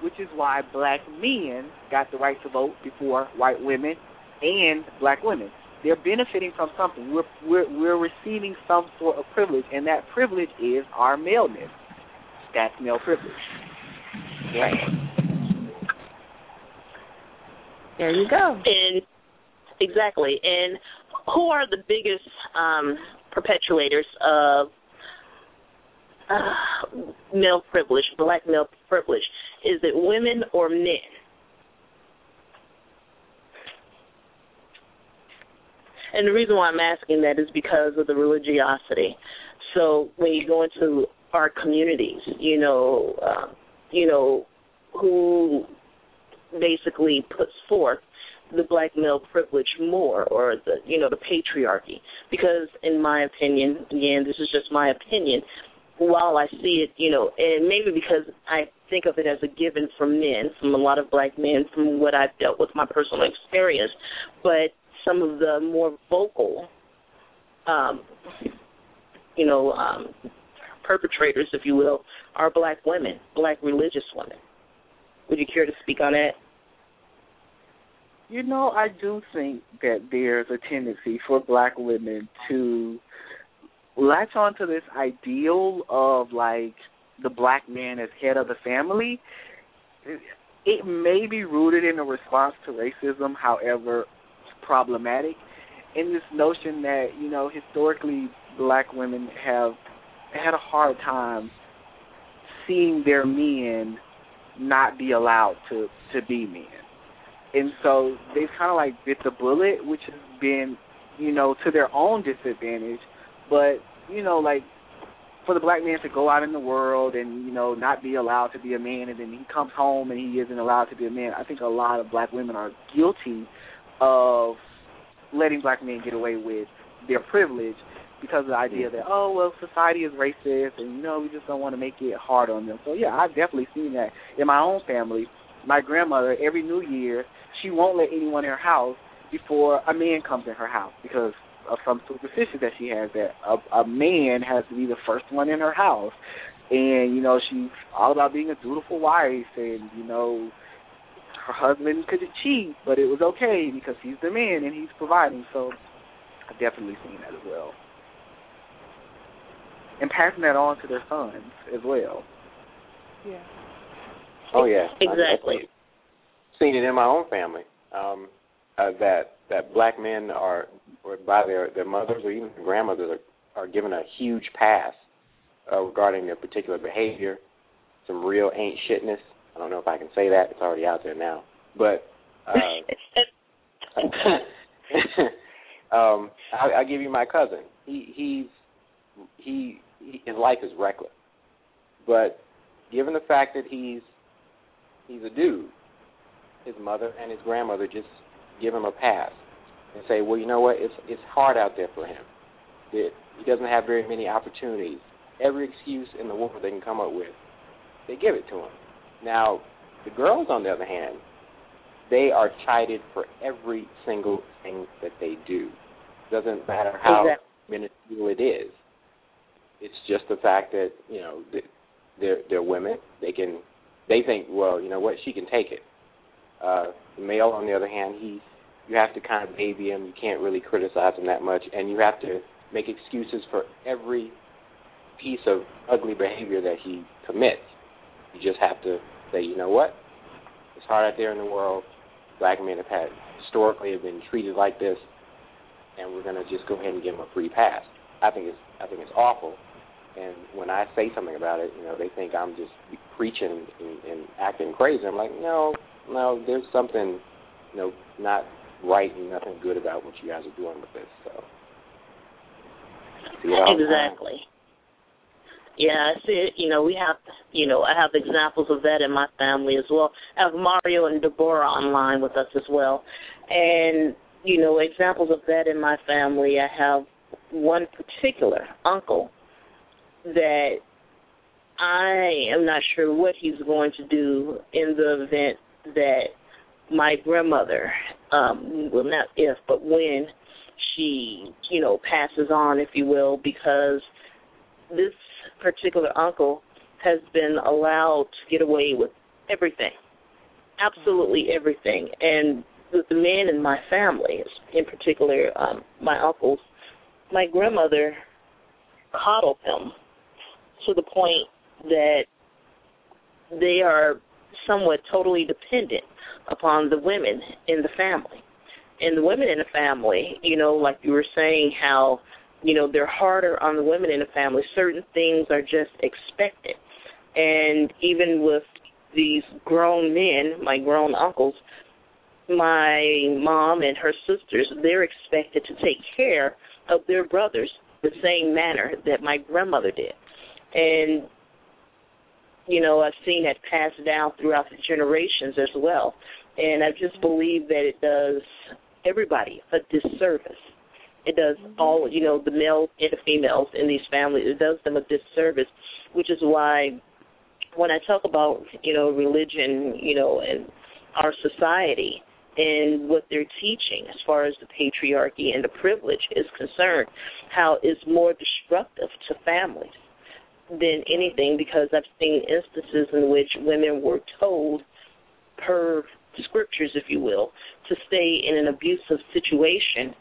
which is why black men got the right to vote before white women and black women. They're benefiting from something. We're we're we're receiving some sort of privilege, and that privilege is our maleness. That's male privilege. Right. There you go. And exactly. And who are the biggest um, perpetuators of uh, male privilege, black male privilege? Is it women or men? And the reason why I'm asking that is because of the religiosity. So when you go into our communities, you know, um, you know, who basically puts forth the black male privilege more or the you know the patriarchy. Because in my opinion again this is just my opinion while I see it you know and maybe because I think of it as a given from men from a lot of black men from what I've dealt with my personal experience but some of the more vocal um you know um perpetrators if you will are black women black religious women would you care to speak on that You know, I do think that there's a tendency for black women to latch onto this ideal of like the black man as head of the family. It may be rooted in a response to racism, however problematic, in this notion that, you know, historically black women have had a hard time seeing their men not be allowed to to be men and so they've kind of like bit the bullet, which has been, you know, to their own disadvantage. But you know, like for the black man to go out in the world and you know not be allowed to be a man, and then he comes home and he isn't allowed to be a man. I think a lot of black women are guilty of letting black men get away with their privilege because of the idea that oh well society is racist and you know we just don't want to make it hard on them. So yeah, I've definitely seen that in my own family. My grandmother every New Year she won't let anyone in her house before a man comes in her house because of some superstition that she has that a, a man has to be the first one in her house, and you know she's all about being a dutiful wife and you know her husband could cheat, but it was okay because he's the man and he's providing. So I've definitely seen that as well. And passing that on to their sons as well. Yeah. Oh yeah, Exactly. I've seen it in my own family. Um, uh, that that black men are, or by their their mothers or even grandmothers are, are given a huge pass uh, regarding their particular behavior. Some real ain't shitness. I don't know if I can say that. It's already out there now. But uh, um, I, I'll give you my cousin. He he's he, his life is reckless, but given the fact that he's he's a dude, his mother and his grandmother just give him a pass and say, well, you know what? It's it's hard out there for him. That he doesn't have very many opportunities. Every excuse in the world they can come up with, they give it to him. Now, the girls, on the other hand, they are chided for every single thing that they do. Doesn't matter how Exactly. minuscule it is. It's just the fact that you know they're they're women. They can they think well you know what she can take it. Uh, the male on the other hand he you have to kind of baby him. You can't really criticize him that much, and you have to make excuses for every piece of ugly behavior that he commits. You just have to say, you know what? It's hard out there in the world. Black men have had historically have been treated like this, and we're going to just go ahead and give them a free pass. I think it's I think it's awful. And when I say something about it, you know, they think I'm just preaching and, and acting crazy. I'm like, no, no, there's something, you know, not right and nothing good about what you guys are doing with this. So, the time. Exactly. Yeah, I see it. You know, we have, you know, I have examples of that in my family as well. I have Mario and Deborah online with us as well. And, you know, examples of that in my family, I have one particular uncle that I am not sure what he's going to do in the event that my grandmother, um, well, not if, but when she, you know, passes on, if you will, because this particular uncle has been allowed to get away with everything, absolutely everything. And with the men in my family, in particular, um, my uncles, my grandmother coddled him to the point that they are somewhat totally dependent upon the women in the family. And the women in the family, you know, like you were saying, how, you know, they're harder on the women in the family. Certain things are just expected. And even with these grown men, my grown uncles, my mom and her sisters, they're expected to take care of their brothers the same manner that my grandmother did. And you know, I've seen that passed down throughout the generations as well. And I just believe that it does everybody a disservice. It does mm-hmm. all, you know, the males and the females in these families, it does them a disservice, which is why when I talk about, you know, religion, you know, and our society and what they're teaching as far as the patriarchy and the privilege is concerned, how it's more destructive to families than anything because I've seen instances in which women were told, per scriptures, if you will, to stay in an abusive situation.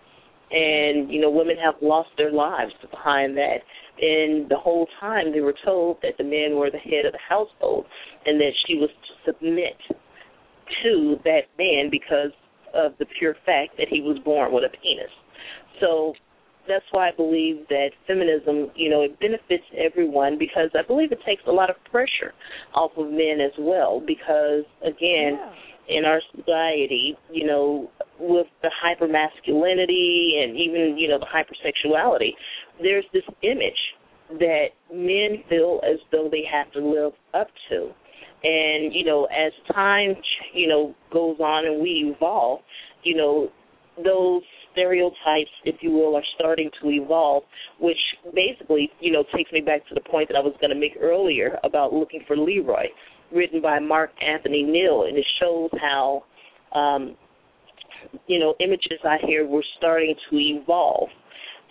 And, you know, women have lost their lives behind that. And the whole time they were told that the men were the head of the household and that she was to submit to that man because of the pure fact that he was born with a penis. So that's why I believe that feminism, you know, it benefits everyone because I believe it takes a lot of pressure off of men as well because again, Yeah. in our society, you know, with the hyper masculinity and even, you know, the hypersexuality, there's this image that men feel as though they have to live up to. And, you know, as time, you know, goes on and we evolve, you know, those stereotypes, if you will, are starting to evolve, which basically, you know, takes me back to the point that I was going to make earlier about looking for Leroy, written by Mark Anthony Neal, and it shows how, um, you know, images out here were starting to evolve.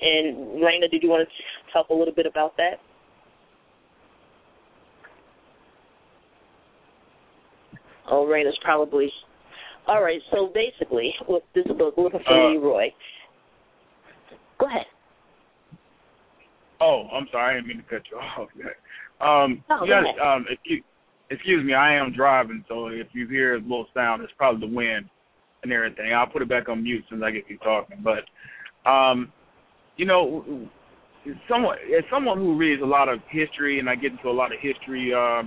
And Raina, did you want to talk a little bit about that? Oh, Raina's probably All right. So basically, with this book, looking for Uh, Leroy. Go ahead. Oh, I'm sorry, I didn't mean to cut you off. Um, No, go yes, um, excuse, excuse me, I am driving, so if you hear a little sound, it's probably the wind and everything. I'll put it back on mute since I get you talking. But, um, you know, someone as someone who reads a lot of history, and I get into a lot of history uh,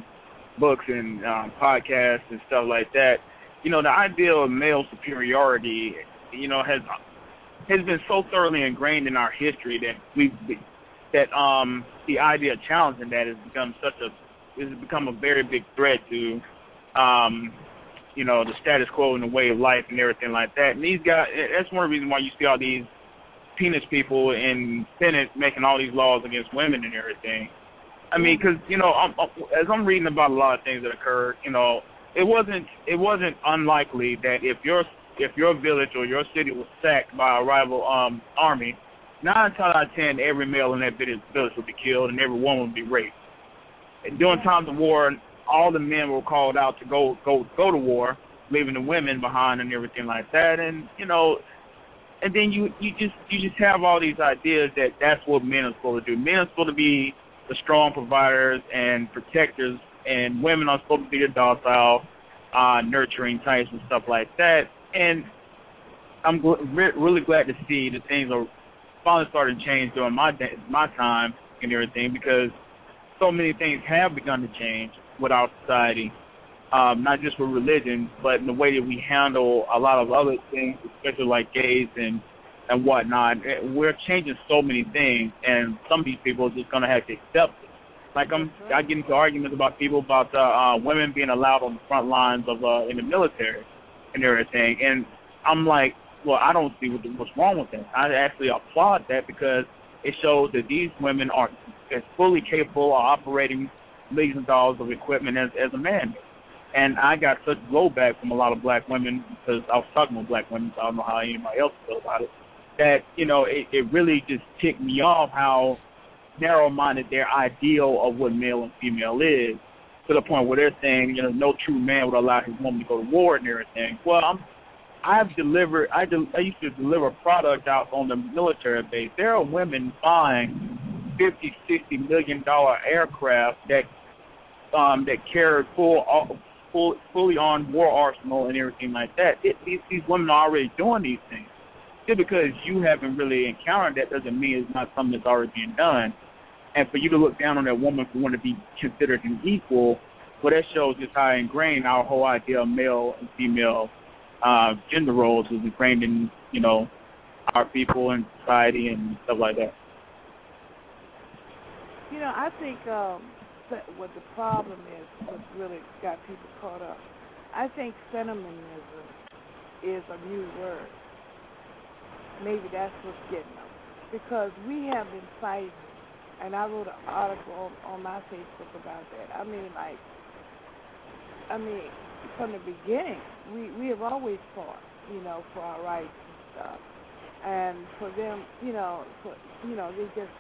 books and um, podcasts and stuff like that. You know, the idea of male superiority, you know, has has been so thoroughly ingrained in our history that we that um the idea of challenging that has become such a has become a very big threat to um you know the status quo and the way of life and everything like that. And these guys, that's one of the reasons why you see all these penis people in Senate making all these laws against women and everything. I mean, because you know, I'm, as I'm reading about a lot of things that occurred, you know, it wasn't it wasn't unlikely that if your if your village or your city was sacked by a rival um army, nine times out of ten, every male in that village village would be killed and every woman would be raped. And during times of war, all the men were called out to go go go to war, leaving the women behind and everything like that. And you know, and then you you just you just have all these ideas that that's what men are supposed to do. Men are supposed to be the strong providers and protectors, and women are supposed to be the docile, uh, nurturing types and stuff like that. And I'm gl- re- really glad to see that things are finally starting to change during my day, my time and everything because so many things have begun to change with our society, um, not just with religion, but in the way that we handle a lot of other things, especially like gays and and whatnot. We're changing so many things, and some of these people are just gonna have to accept it. Like I'm, I get into arguments about people about uh, uh, women being allowed on the front lines of uh, in the military and everything, and I'm like, well, I don't see what, what's wrong with that. I actually applaud that because it shows that these women are as fully capable of operating millions of dollars of equipment as as a man. And I got such blowback from a lot of black women because I was talking with black women, so I don't know how anybody else feels about it. That you know, it, it really just ticked me off how narrow-minded their ideal of what male and female is, to the point where they're saying, you know, no true man would allow his woman to go to war and everything. Well, I'm I've delivered. I, del- I used to deliver product out on the military base. There are women buying fifty, sixty million dollar aircraft that um that carry full, full, fully on war arsenal and everything like that. It, these, these women are already doing these things. Just because you haven't really encountered that doesn't mean it's not something that's already being done. And for you to look down on that woman for wanting to be considered an equal, well, that shows just how ingrained our whole idea of male and female uh, gender roles is ingrained in you know our people and society and stuff like that. You know, I think um, what the problem is, what really got people caught up. I think feminism is a new word. Maybe that's what's getting them, because we have been fighting, and I wrote an article on, on my Facebook about that. I mean, like, I mean, from the beginning, we we have always fought, you know, for our rights and stuff, and for them, you know, for you know, they just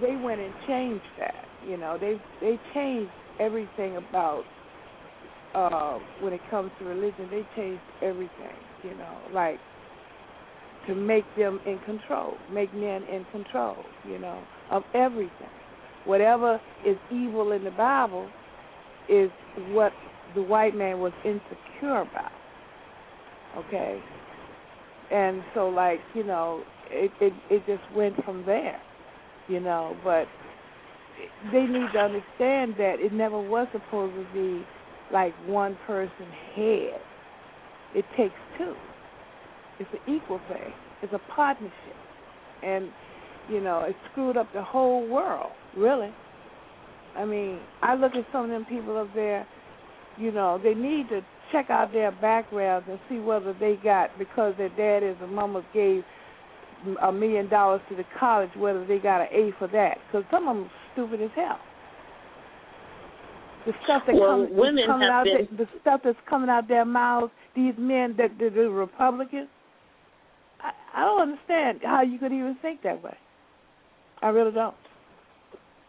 they went and changed that. You know, they they changed everything about uh when it comes to religion. They changed everything. You know, like to make them in control, make men in control. You know, of everything. Whatever is evil in the Bible is what the white man was insecure about. Okay, and so like you know, it it it just went from there you know, but they need to understand that it never was supposed to be like one person head. It takes two. It's an equal thing. It's a partnership. And, you know, it screwed up the whole world, really. I mean, I look at some of them people up there, you know, they need to check out their backgrounds and see whether they got, because their dad is a mama gave a million dollars to the college, whether they got an A for that. Because some of them are stupid as hell. The stuff that Well, comes women coming out, been- their, the stuff that's coming out their mouths. These men that the, the Republicans. I, I don't understand how you could even think that way. I really don't.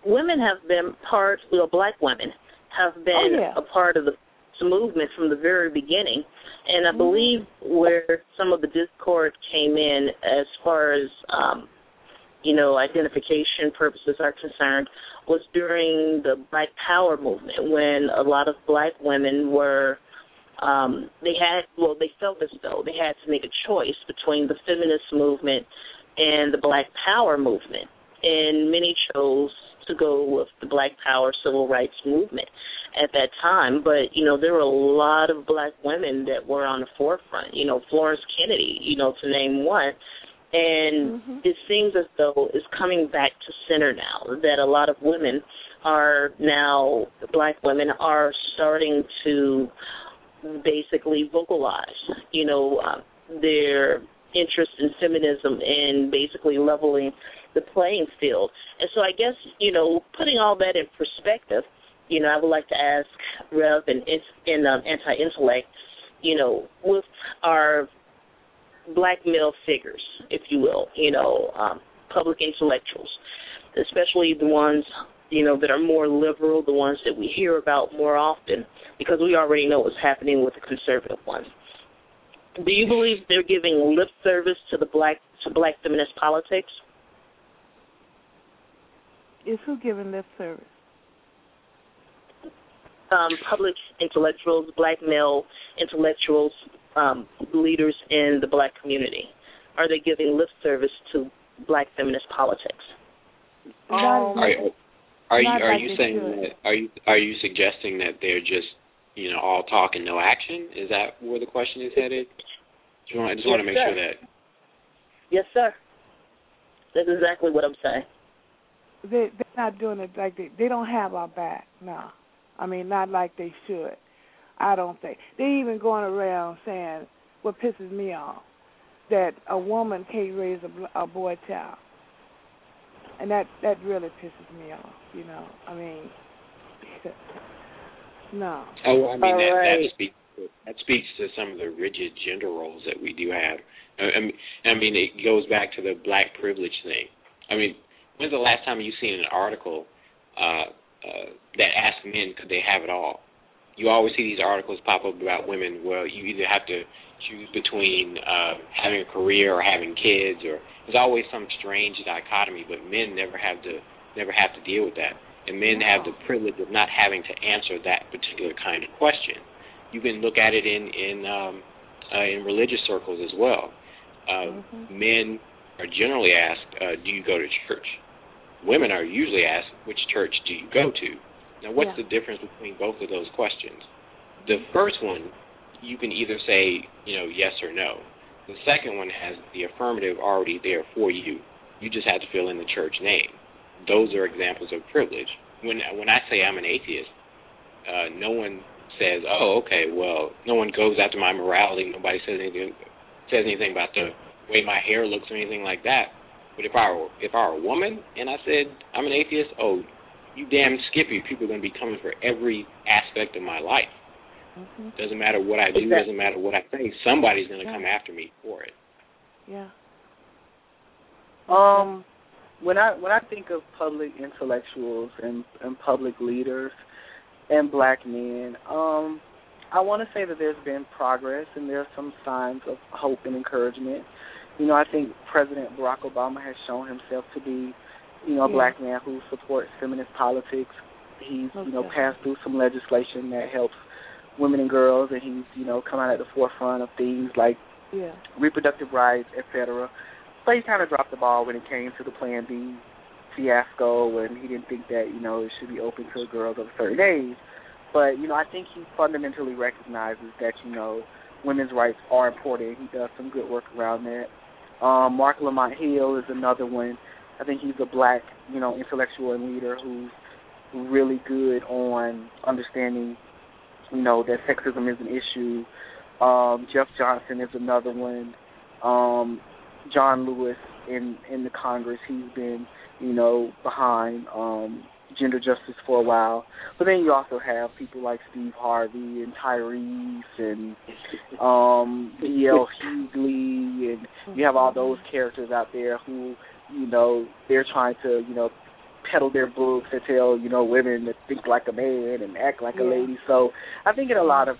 women have been part, well, black women have been Oh, yeah. a part of the movement from the very beginning. And I Mhm. believe where some of the discord came in as far as um you know, identification purposes are concerned was during the Black Power movement when a lot of black women were um they had well they felt as though they had to make a choice between the feminist movement and the Black Power movement. And many chose to go with the Black Power civil rights movement at that time. But, you know, there were a lot of black women that were on the forefront, you know, Florence Kennedy, you know, to name one. And Mhm. it seems as though it's coming back to center now that a lot of women are now black women are starting to basically vocalize, you know, uh, their interest in feminism and basically leveling the playing field. And so I guess, you know, putting all that in perspective, you know, I would like to ask Rev and in um, anti-intellect, you know, with our black male figures, if you will, you know, um, public intellectuals, especially the ones, you know, that are more liberal, the ones that we hear about more often, because we already know what's happening with the conservative ones. Do you believe they're giving lip service to the black to black feminist politics? Is who giving lip service? Um, public intellectuals, black male intellectuals, um, leaders in the black community, are they giving lip service to black feminist politics? Not as Are, much- are you are you saying that are you are you suggesting that they're just you know all talk and no action? Is that where the question is headed? Just want, I just want to make sir. sure that Yes, sir. That's exactly what I'm saying. They they're not doing it like they they don't have our back. No, I mean not like they should. I don't think they even going around saying what pisses me off that a woman can't raise a, a boy child, and that that really pisses me off. You know, I mean, no. Oh, I mean All that right. that speaks that speaks to some of the rigid gender roles that we do have. I I mean, I mean it goes back to the black privilege thing. I mean, when's the last time you seen an article uh, uh, that asked men could they have it all? You always see these articles pop up about women. Well, you either have to choose between uh, having a career or having kids, or there's always some strange dichotomy. But men never have to never have to deal with that, and men have the privilege of not having to answer that particular kind of question. You can look at it in in um, uh, in religious circles as well. Uh, Mhm. Men are generally asked, uh, "Do you go to church?" Women are usually asked, "Which church do you go to?" Now, what's Yeah. the difference between both of those questions? The first one, you can either say, you know, yes or no. The second one has the affirmative already there for you. You just have to fill in the church name. Those are examples of privilege. When when I say I'm an atheist, uh, no one says, "Oh, okay, well, no one goes after my morality. Nobody says anything says anything about the way my hair looks or anything like that." But if I were if I were a woman and I said I'm an atheist, oh, you damn skippy, people are going to be coming for every aspect of my life. Mhm. Doesn't matter what I do, Exactly. doesn't matter what I say. Somebody's going to Yeah. come after me for it. Yeah. Um, when I when I think of public intellectuals and and public leaders and black men, um, I want to say that there's been progress and there are some signs of hope and encouragement. You know, I think President Barack Obama has shown himself to be, you know, a Yeah. black man who supports feminist politics. He's, you know, passed through some legislation that helps women and girls, and he's, you know, come out at the forefront of things like Yeah. reproductive rights, etc. But he kind of dropped the ball when it came to the Plan B fiasco, and he didn't think that you know it should be open to girls of a certain age. But you know, I think he fundamentally recognizes that you know women's rights are important. He does some good work around that. Um, Marc Lamont Hill is another one. I think he's a black, you know, intellectual and leader who's really good on understanding, you know, that sexism is an issue. Um, Jeff Johnson is another one. Um, John Lewis in in the Congress, he's been, you know, behind um, gender justice for a while. But then you also have people like Steve Harvey and Tyrese and um, D.L. Hughley, and you have all those characters out there who, you know, they're trying to, you know, peddle their books that tell you know women to think like a man and act like Yeah. a lady. So I think in a lot of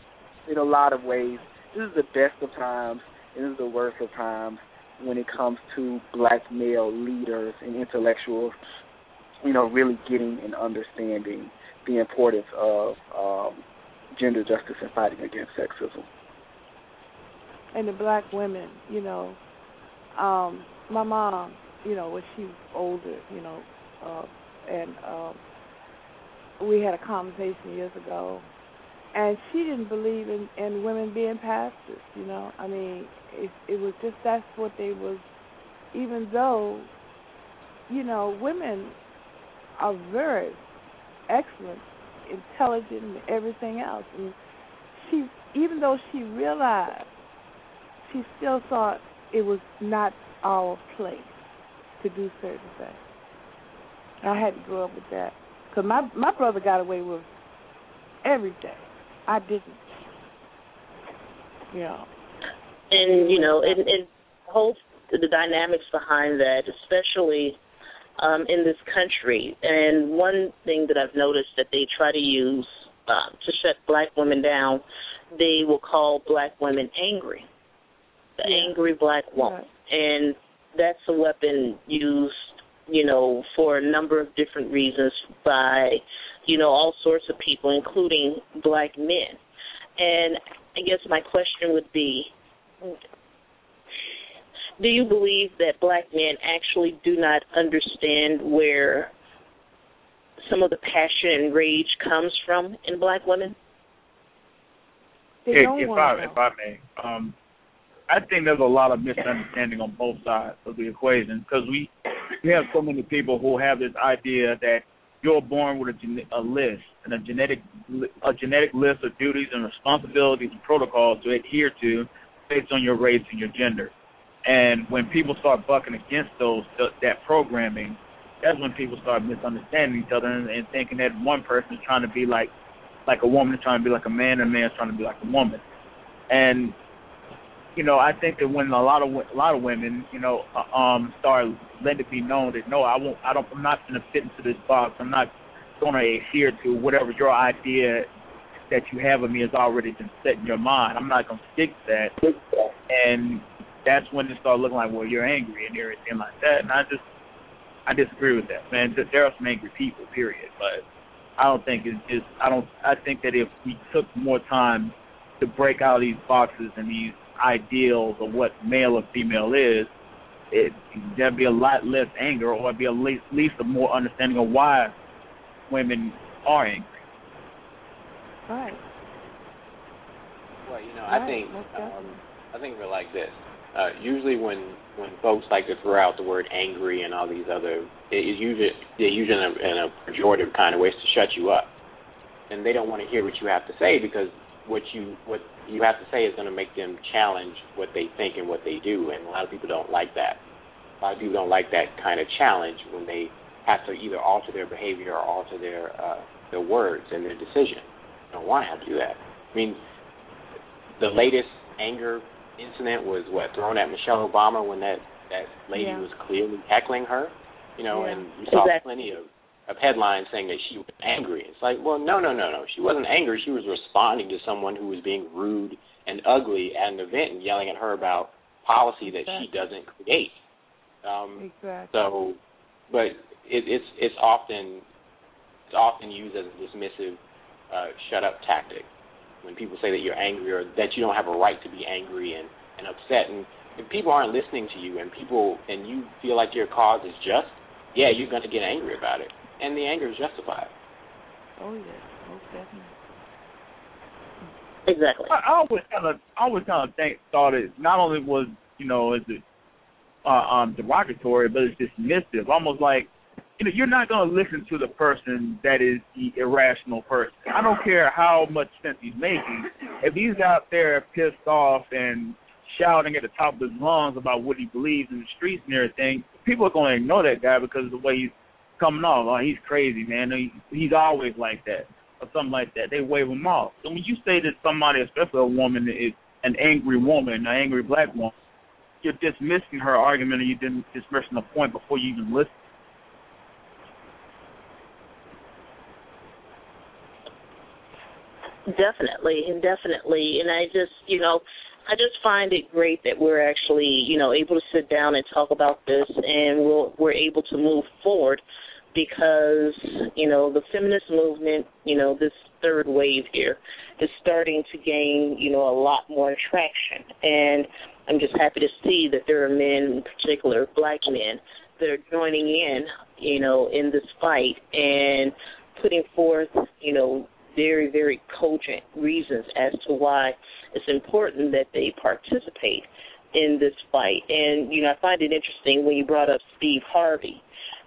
in a lot of ways, this is the best of times and this is the worst of times when it comes to black male leaders and intellectuals. You know, really getting and understanding the importance of um, gender justice and fighting against sexism. and the black women, you know, um, my mom, you know, when she was older, you know, uh, and um, we had a conversation years ago, and she didn't believe in, in women being pastors. You know, I mean, it, it was just that's what they was. Even though, you know, women are very excellent, intelligent, and everything else, and she, even though she realized she still thought it was not our place to do certain things. I had to grow up with that because my my brother got away with everything. I didn't. You know. and you know, it, it holds the dynamics behind that, especially um, in this country. And one thing that I've noticed that they try to use uh, to shut black women down, they will call black women angry, the Yeah. angry black woman, and that's a weapon used, you know, for a number of different reasons by, you know, all sorts of people, including black men. And I guess my question would be do you believe that black men actually do not understand where some of the passion and rage comes from in black women? They if, don't if want I to. if I may, um, I think there's a lot of misunderstanding on both sides of the equation because we we have so many people who have this idea that you're born with a, gene- a list and a genetic a genetic list of duties and responsibilities and protocols to adhere to based on your race and your gender. And when people start bucking against those th- that programming, that's when people start misunderstanding each other and, and thinking that one person is trying to be like like a woman is trying to be like a man, and a man is trying to be like a woman. And you know, I think that when a lot of a lot of women, you know, uh, um, start letting it be known that no, I won't, I don't, I'm not going to fit into this box. I'm not going to adhere to whatever your idea that you have of me has already been set in your mind. I'm not going to stick to that. And that's when it start looking like, well, you're angry and everything like that. And I just, I disagree with that, man. There- There are some angry people, period. But I don't think it's just. I don't. I think that if we took more time to break out of these boxes and these ideals of what male or female is, it there'd be a lot less anger, or it'd be at least, at least a more understanding of why women are angry. Right. Well, you know, Right, I think um. I think we're like this. Uh, usually, when when folks like to throw out the word angry and all these other, it is usually they use it in a, in a pejorative kind of ways to shut you up, and they don't want to hear what you have to say because what you what you have to say is going to make them challenge what they think and what they do, and a lot of people don't like that. A lot of people don't like that kind of challenge when they have to either alter their behavior or alter their uh, their words and their decision. They don't want to have to do that. I mean, the latest anger incident was what thrown at Michelle Obama when that that lady Yeah. was clearly heckling her, you know, Yeah. and you saw Exactly. plenty of of headlines saying that she was angry. It's like, well, no, no, no, no. She wasn't angry. She was responding to someone who was being rude and ugly at an event and yelling at her about policy that she doesn't create. Um, Exactly. so, but it, it's it's often it's often used as a dismissive uh, shut up tactic when people say that you're angry or that you don't have a right to be angry and and upset and if people aren't listening to you and people and you feel like your cause is just, yeah, you're going to get angry about it, and the anger is justified. Oh yes, most definitely. Exactly. I, I always kind of, I always kind of think thought it not only was you know is it uh, um derogatory, but it's dismissive, almost like you know you're not going to listen to the person that is the irrational person. I don't care how much sense he's making. If he's out there pissed off and shouting at the top of his lungs about what he believes in the streets and everything, people are going to ignore that guy because of the way he's coming off. Oh, he's crazy, man. He, he's always like that or something like that. They wave him off. So when you say that somebody, especially a woman, is an angry woman, an angry black woman, you're dismissing her argument and you're dismissing the point before you even listen. Definitely, and definitely, and I just, you know, I just find it great that we're actually, you know, able to sit down and talk about this, and we'll, we're able to move forward because, you know, the feminist movement, you know, this third wave here is starting to gain, you know, a lot more traction, and I'm just happy to see that there are men, in particular, black men, that are joining in, you know, in this fight and putting forth, you know, very, very cogent reasons as to why it's important that they participate in this fight. And, you know, I find it interesting when you brought up Steve Harvey.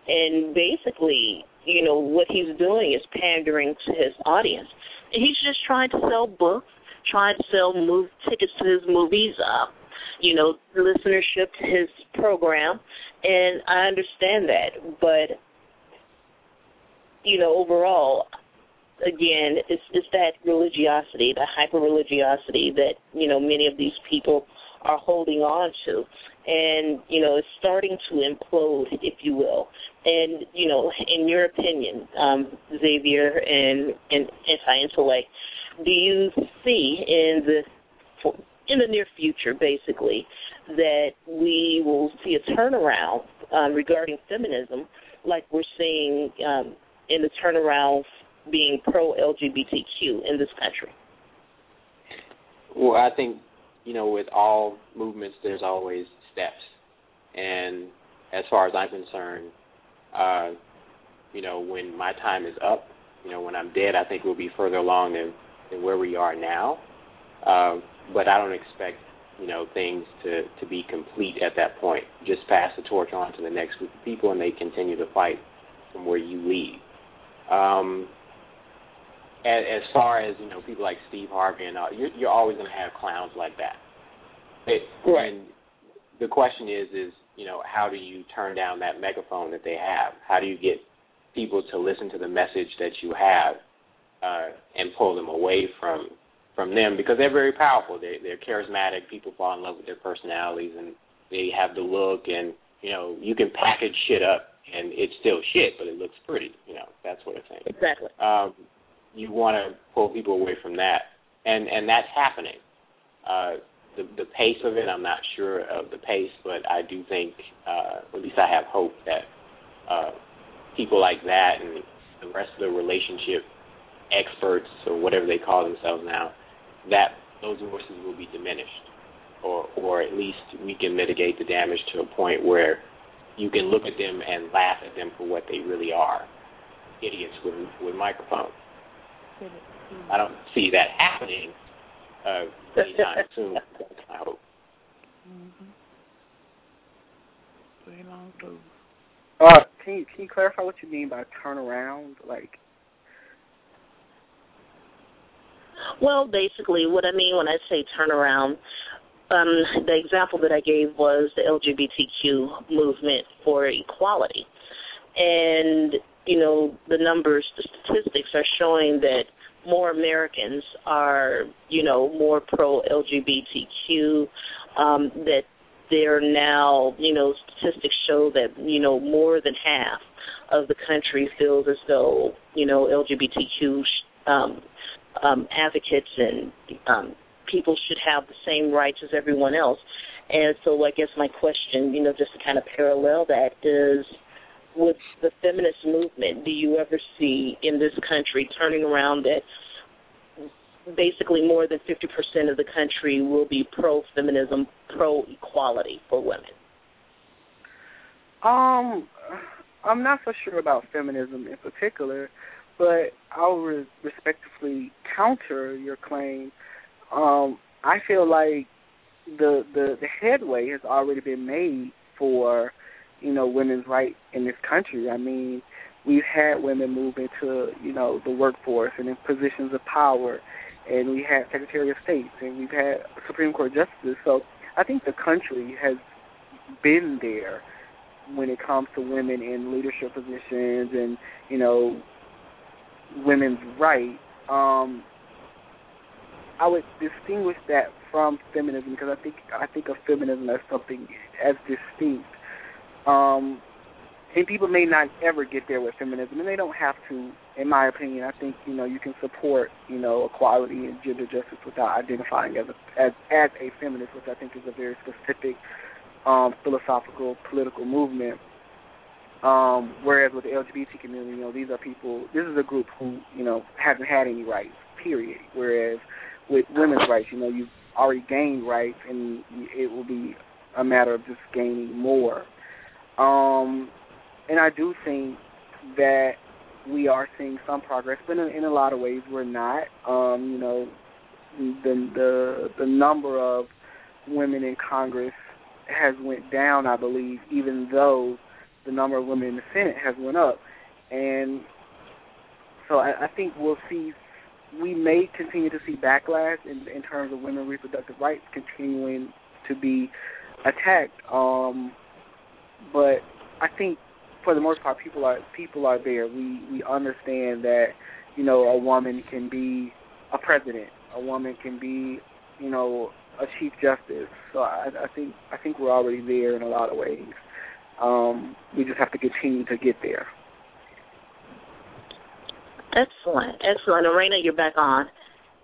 And basically, you know, what he's doing is pandering to his audience. He's just trying to sell books, trying to sell move tickets to his movies, uh, you know, listenership to his program. And I understand that. But, you know, overall, again, it's it's that religiosity, the hyper religiosity that you know many of these people are holding on to, and you know it's starting to implode, if you will. And you know, in your opinion, um, Xavier and and anti-intellect, do you see in the in the near future, basically, that we will see a turnaround um, regarding feminism, like we're seeing um, in the turnaround being pro LGBTQ in this country? Well, I think you know, with all movements, there's always steps, and as far as I'm concerned, uh, you know, when my time is up, you know, when I'm dead, I think we'll be further along than than where we are now. Uh, but I don't expect you know things to to be complete at that point. Just pass the torch on to the next group of people, and they continue to fight from where you leave. Um, as, as far as you know, people like Steve Harvey and all, you're, you're always going to have clowns like that. It, right. And the question is, is you know, how do you turn down that megaphone that they have? How do you get people to listen to the message that you have uh, and pull them away from from them because they're very powerful. They they're charismatic. People fall in love with their personalities and they have the look and you know you can package shit up and it's still shit, but it looks pretty. You know that's what I'm saying. Exactly. Um, you want to pull people away from that, and and that's happening. Uh, the the pace of it, I'm not sure of the pace, but I do think, uh, at least I have hope that uh, people like that and the rest of the relationship experts or whatever they call themselves now, that those voices will be diminished, or or at least we can mitigate the damage to a point where you can look at them and laugh at them for what they really are, idiots with with microphones. I don't see that happening uh, anytime soon. I hope. Mm-hmm. Very long too. Uh, can you can you clarify what you mean by turn around? Like, Well, basically, what I mean when I say turnaround, um, the example that I gave was the LGBTQ movement for equality, and you know the numbers, the statistics are showing that more Americans are, you know, more pro LGBTQ. Um, that they're now, you know, statistics show that you know more than half of the country feels as though you know LGBTQ um, um, advocates and um, people should have the same rights as everyone else. And so, I guess my question, you know, just to kind of parallel that is, with the feminist movement, do you ever see in this country turning around that basically more than 50% of the country will be pro feminism, pro equality for women? um, I'm not so sure about feminism in particular, but I'll re- respectively counter your claim. Um, I feel like the the the headway has already been made for you know women's right in this country. I mean, we've had women move into you know the workforce and in positions of power, and we had Secretary of State and we've had Supreme Court justices. So I think the country has been there when it comes to women in leadership positions and you know women's right. Um, I would distinguish that from feminism because I think I think of feminism as something as distinct. Um, and people may not ever get there with feminism, and they don't have to in my opinion, I think you know you can support you know equality and gender justice without identifying as a as as a feminist, which I think is a very specific um, philosophical political movement. Um, whereas with the LGBT community, you know, these are people. This is a group who you know hasn't had any rights. Period. Whereas with women's rights, you know, you've already gained rights, and it will be a matter of just gaining more. Um, and I do think that we are seeing some progress, but in, in a lot of ways we're not. Um, you know, the the the number of women in Congress has went down, I believe, even though the number of women in the Senate has went up, and so I, I think we'll see. We may continue to see backlash in, in terms of women's reproductive rights continuing to be attacked. Um, but I think for the most part, people are people are there. We we understand that you know a woman can be a president, a woman can be you know a chief justice. So I, I think I think we're already there in a lot of ways. Um, we just have to continue to get there. Excellent, excellent. Arena, you're back on,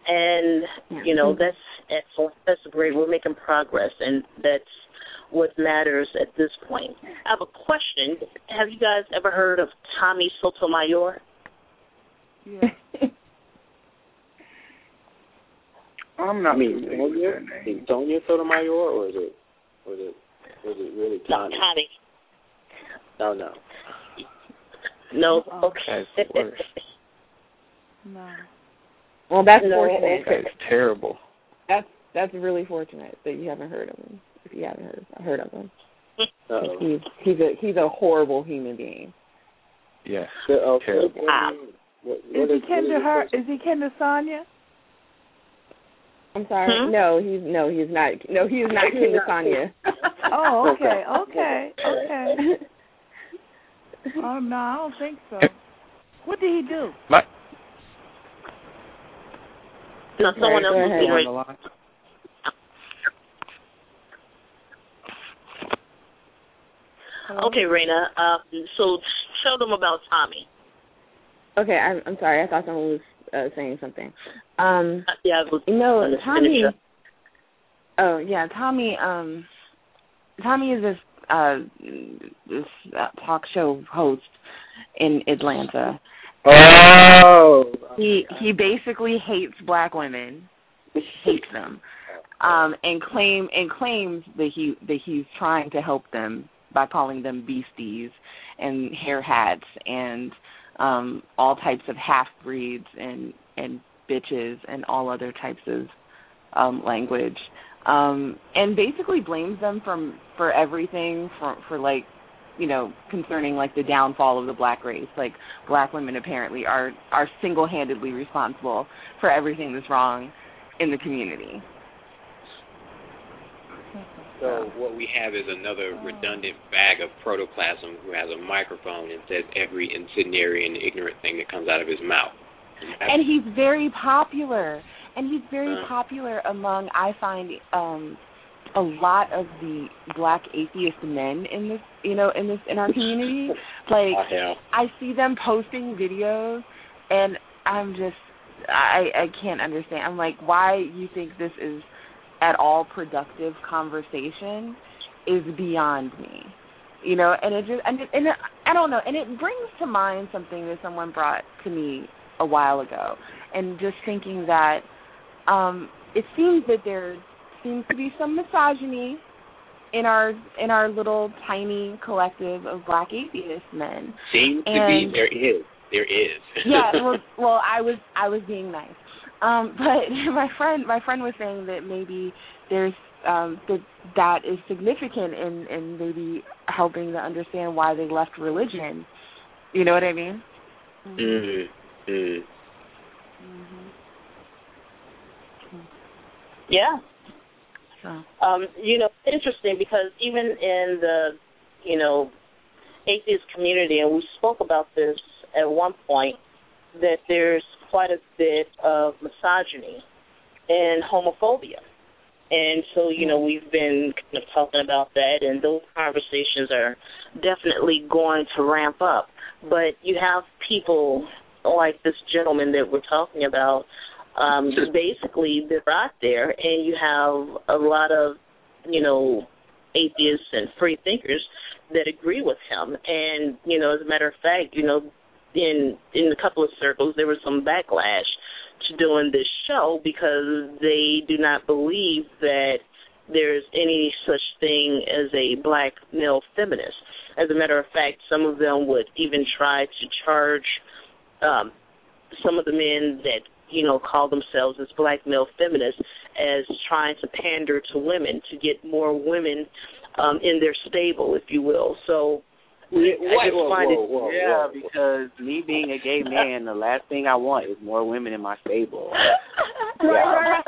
and you know that's excellent. That's great. We're making progress, and that's what matters at this point. I have a question. Have you guys ever heard of Tommy Sotomayor? Yeah. I'm not I mean, familiar with Sonia, that name. Sonia Sotomayor, or is it, was it, was it really No, Tommy? Tommy. Oh, no, no. No. Uh-uh. Okay. That's worse. no. Well, that's No, fortunate. That guy's terrible. That's that's really fortunate that you haven't heard of him. If you haven't heard heard of him, Uh-oh. he's he's a he's a horrible human being. Yeah. So, uh, Terrible. what- Wow. What, Is what he is, kin to her? the Is he kin to Sonia? I'm sorry. Hmm? No, he's no, he's not. No, he's not kin to Sonia. Oh, okay, okay, okay. Oh no, I don't think so. What did he do? My, No, someone Right, else go was ahead. getting on ready. the line. Okay, Raina. Um, so tell them about Tommy. Okay, I'm I'm sorry. I thought someone was uh, saying something. Um, Uh, Yeah, I was you know, Tommy. Oh yeah, Tommy. Um, Tommy is this uh this uh, talk show host in Atlanta. Oh. He he basically hates black women, hates them, um, and claim and claims that he that he's trying to help them by calling them beasties and hair hats and um all types of half breeds and and bitches and all other types of um language. Um and basically blames them from for everything for for like you know concerning like the downfall of the black race. Like black women apparently are are single-handedly responsible for everything that's wrong in the community So what we have is another redundant bag of protoplasm who has a microphone and says every incendiary and ignorant thing that comes out of his mouth. and he's very popular. And he's very Uh. popular among i find um a lot of the black atheist men in this you know in this in our community. Like Oh, i see them posting videos and i'm just i i can't understand. I'm like why you think this is at all productive conversation is beyond me you know and it just and, it, and it, i don't know and it brings to mind something that someone brought to me a while ago and just thinking that um it seems that there seems to be some misogyny in our in our little tiny collective of black atheist men Seems to be there is. There is. yeah well well i was i was being nice um but my friend my friend was saying that maybe there's um that that is significant in in maybe helping to understand why they left religion you know what i mean mm. Mm. Yeah. so Um, you know, interesting because even in the, you know, atheist community, and we spoke about this at one point, that there's quite a bit of misogyny and homophobia. And so, you know, we've been kind of talking about that, and those conversations are definitely going to ramp up. But you have people like this gentleman that we're talking about, um, basically they're out there, and you have a lot of, you know, atheists and free thinkers that agree with him. And you know, as a matter of fact, you know, in in a couple of circles there was some backlash to doing this show because they do not believe that there's any such thing as a black male feminist. As a matter of fact, some of them would even try to charge um, some of the men that you know call themselves as black male feminists as trying to pander to women to get more women um, in their stable, if you will. So? I just whoa, find whoa, it, whoa, yeah, because me being a gay man, the last thing I want is more women in my stable. right,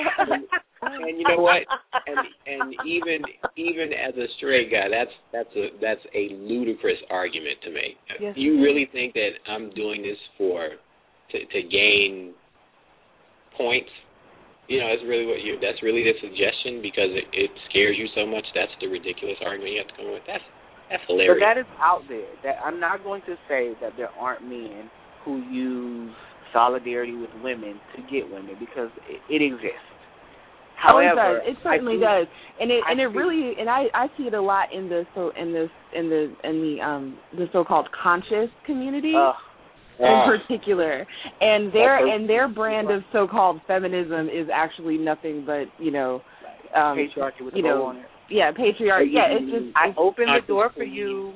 and you know what? And and even even as a straight guy, that's that's a that's a ludicrous argument to make. Yes, you really think that I'm doing this for to to gain points? You know, that's really what you. That's really the suggestion because it, it scares you so much. That's the ridiculous argument you have to come up with. That's that's But hilarious. that is out there. That I'm not going to say that there aren't men who use solidarity with women to get women because it, it exists. Oh, it does. It certainly do, does, and it I and it really and I I see it a lot in the so in this in the in the um the so-called conscious community Uh, in particular, and their a- and their brand of so-called feminism is actually nothing but you know um patriarchy with you know, on it. Yeah patriarchy yeah it's just I open the door for queen. you.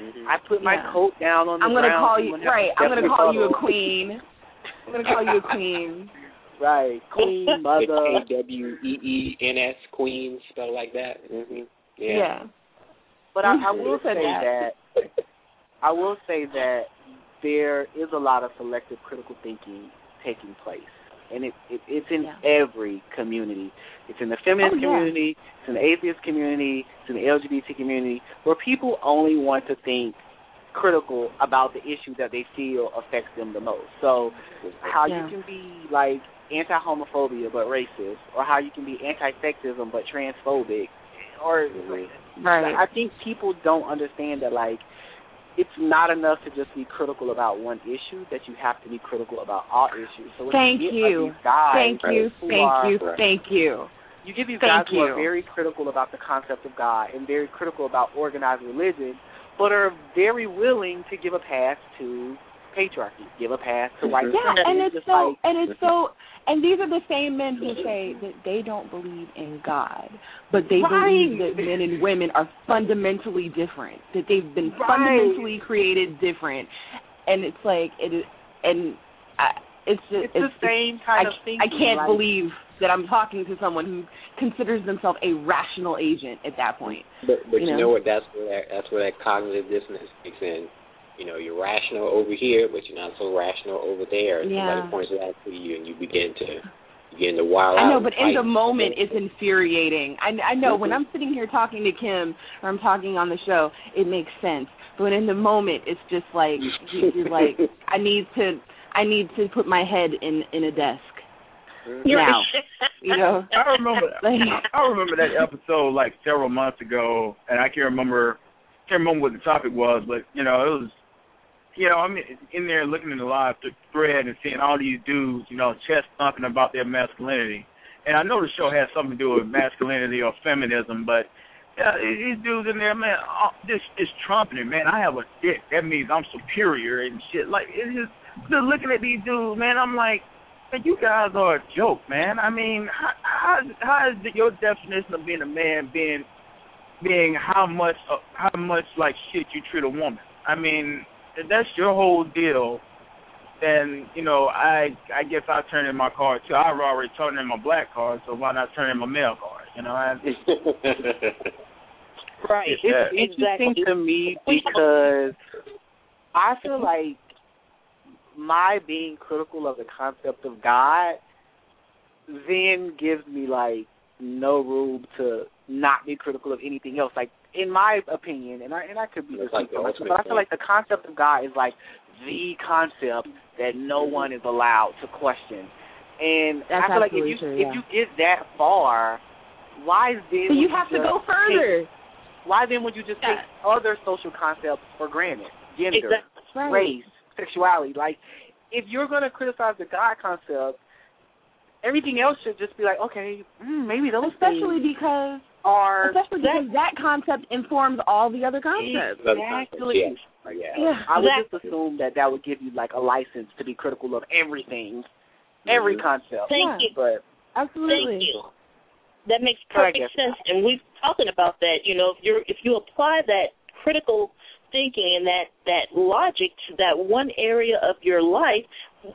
Mhm. I put my Yeah. coat down on the I'm gonna ground. call You you right I'm gonna call in you a queen I'm gonna call you a queen Right, queen, mother. K W E E N S Queen spelled like that. hmm Yeah. yeah But I, I will say that? that I will say that there is a lot of selective critical thinking taking place, and it, it it's in Yeah. every community. It's in the feminist Oh, yeah. community, it's in the atheist community, it's in the LGBT community, where people only want to think critical about the issue that they feel affects them the most. So how Yeah. you can be like anti-homophobia but racist, or how you can be anti-sexism but transphobic, or mm-hmm. right I think people don't understand that like it's not enough to just be critical about one issue. That you have to be critical about all issues. So Thank you, you. Guys thank you thank are- you thank you You get these Thank guys who are very critical about the concept of God and very critical about organized religion, but are very willing to give a pass to patriarchy, give a pass to white Yeah, supremacy. and it's just so like, and it's so and these are the same men who say that they don't believe in God, but they believe that men and women are fundamentally different, that they've been Right. fundamentally created different, and it's like it is, and I, it's just it's the same I, kind of thing. I can't like, believe that I'm talking to someone who considers themselves a rational agent at that point. But but You you, know? know what? That's where that that's where that cognitive dissonance kicks in. You know, you're rational over here, but you're not so rational over there. And Yeah. Somebody points it out to you, and you begin to you begin to wild out. I know, and but in the moment, it's infuriating. I, I know when mm-hmm. I'm sitting here talking to Kim or I'm talking on the show, it makes sense. But in the moment, it's just like you- you're like, I need to, I need to put my head in in a desk You're now. You know, I remember like I remember that episode like several months ago, and I can't remember can't remember what the topic was, but you know it was, you know I'm in there looking in the live th- thread and seeing all these dudes, you know, chest thumping about their masculinity, and I know the show has something to do with masculinity or feminism, but yeah, these dudes in there, man, oh, this is trumpeting, man. I have a dick. That means I'm superior and shit. Like it's just, just looking at these dudes, man. I'm like, Man, you guys are a joke, man. I mean, how how, how is your definition of being a man being being how much uh, how much like shit you treat a woman? I mean, if that's your whole deal. Then you know, I I guess I turn in my card too. I've already turned in my black card, so why not turn in my male card? You know, I, right. It's It's that. interesting Exactly. to me because I feel like my being critical of the concept of God then gives me like no room to not be critical of anything else. Like in my opinion, and I and I could be That's like the but I feel like the concept of God is like the concept that no one is allowed to question. And That's I feel like if you true, if you get that far, why then so you would have to just go take- further. why then would you just take other social concepts for granted? Gender, Exactly. Right. race, sexuality. Like if you're going to criticize the God concept, everything else should just be like, okay, mm, maybe those especially things because are especially because that concept informs all the other concepts. Exactly. Yeah. Yeah. Yeah. I would Exactly. just assume that that would give you like a license to be critical of everything, every Mhm. concept. Thank Yeah. you. But Absolutely. Thank you. That makes perfect yes. sense. And we've talking about that. You know, if you're if you apply that critical thinking and that that logic to that one area of your life,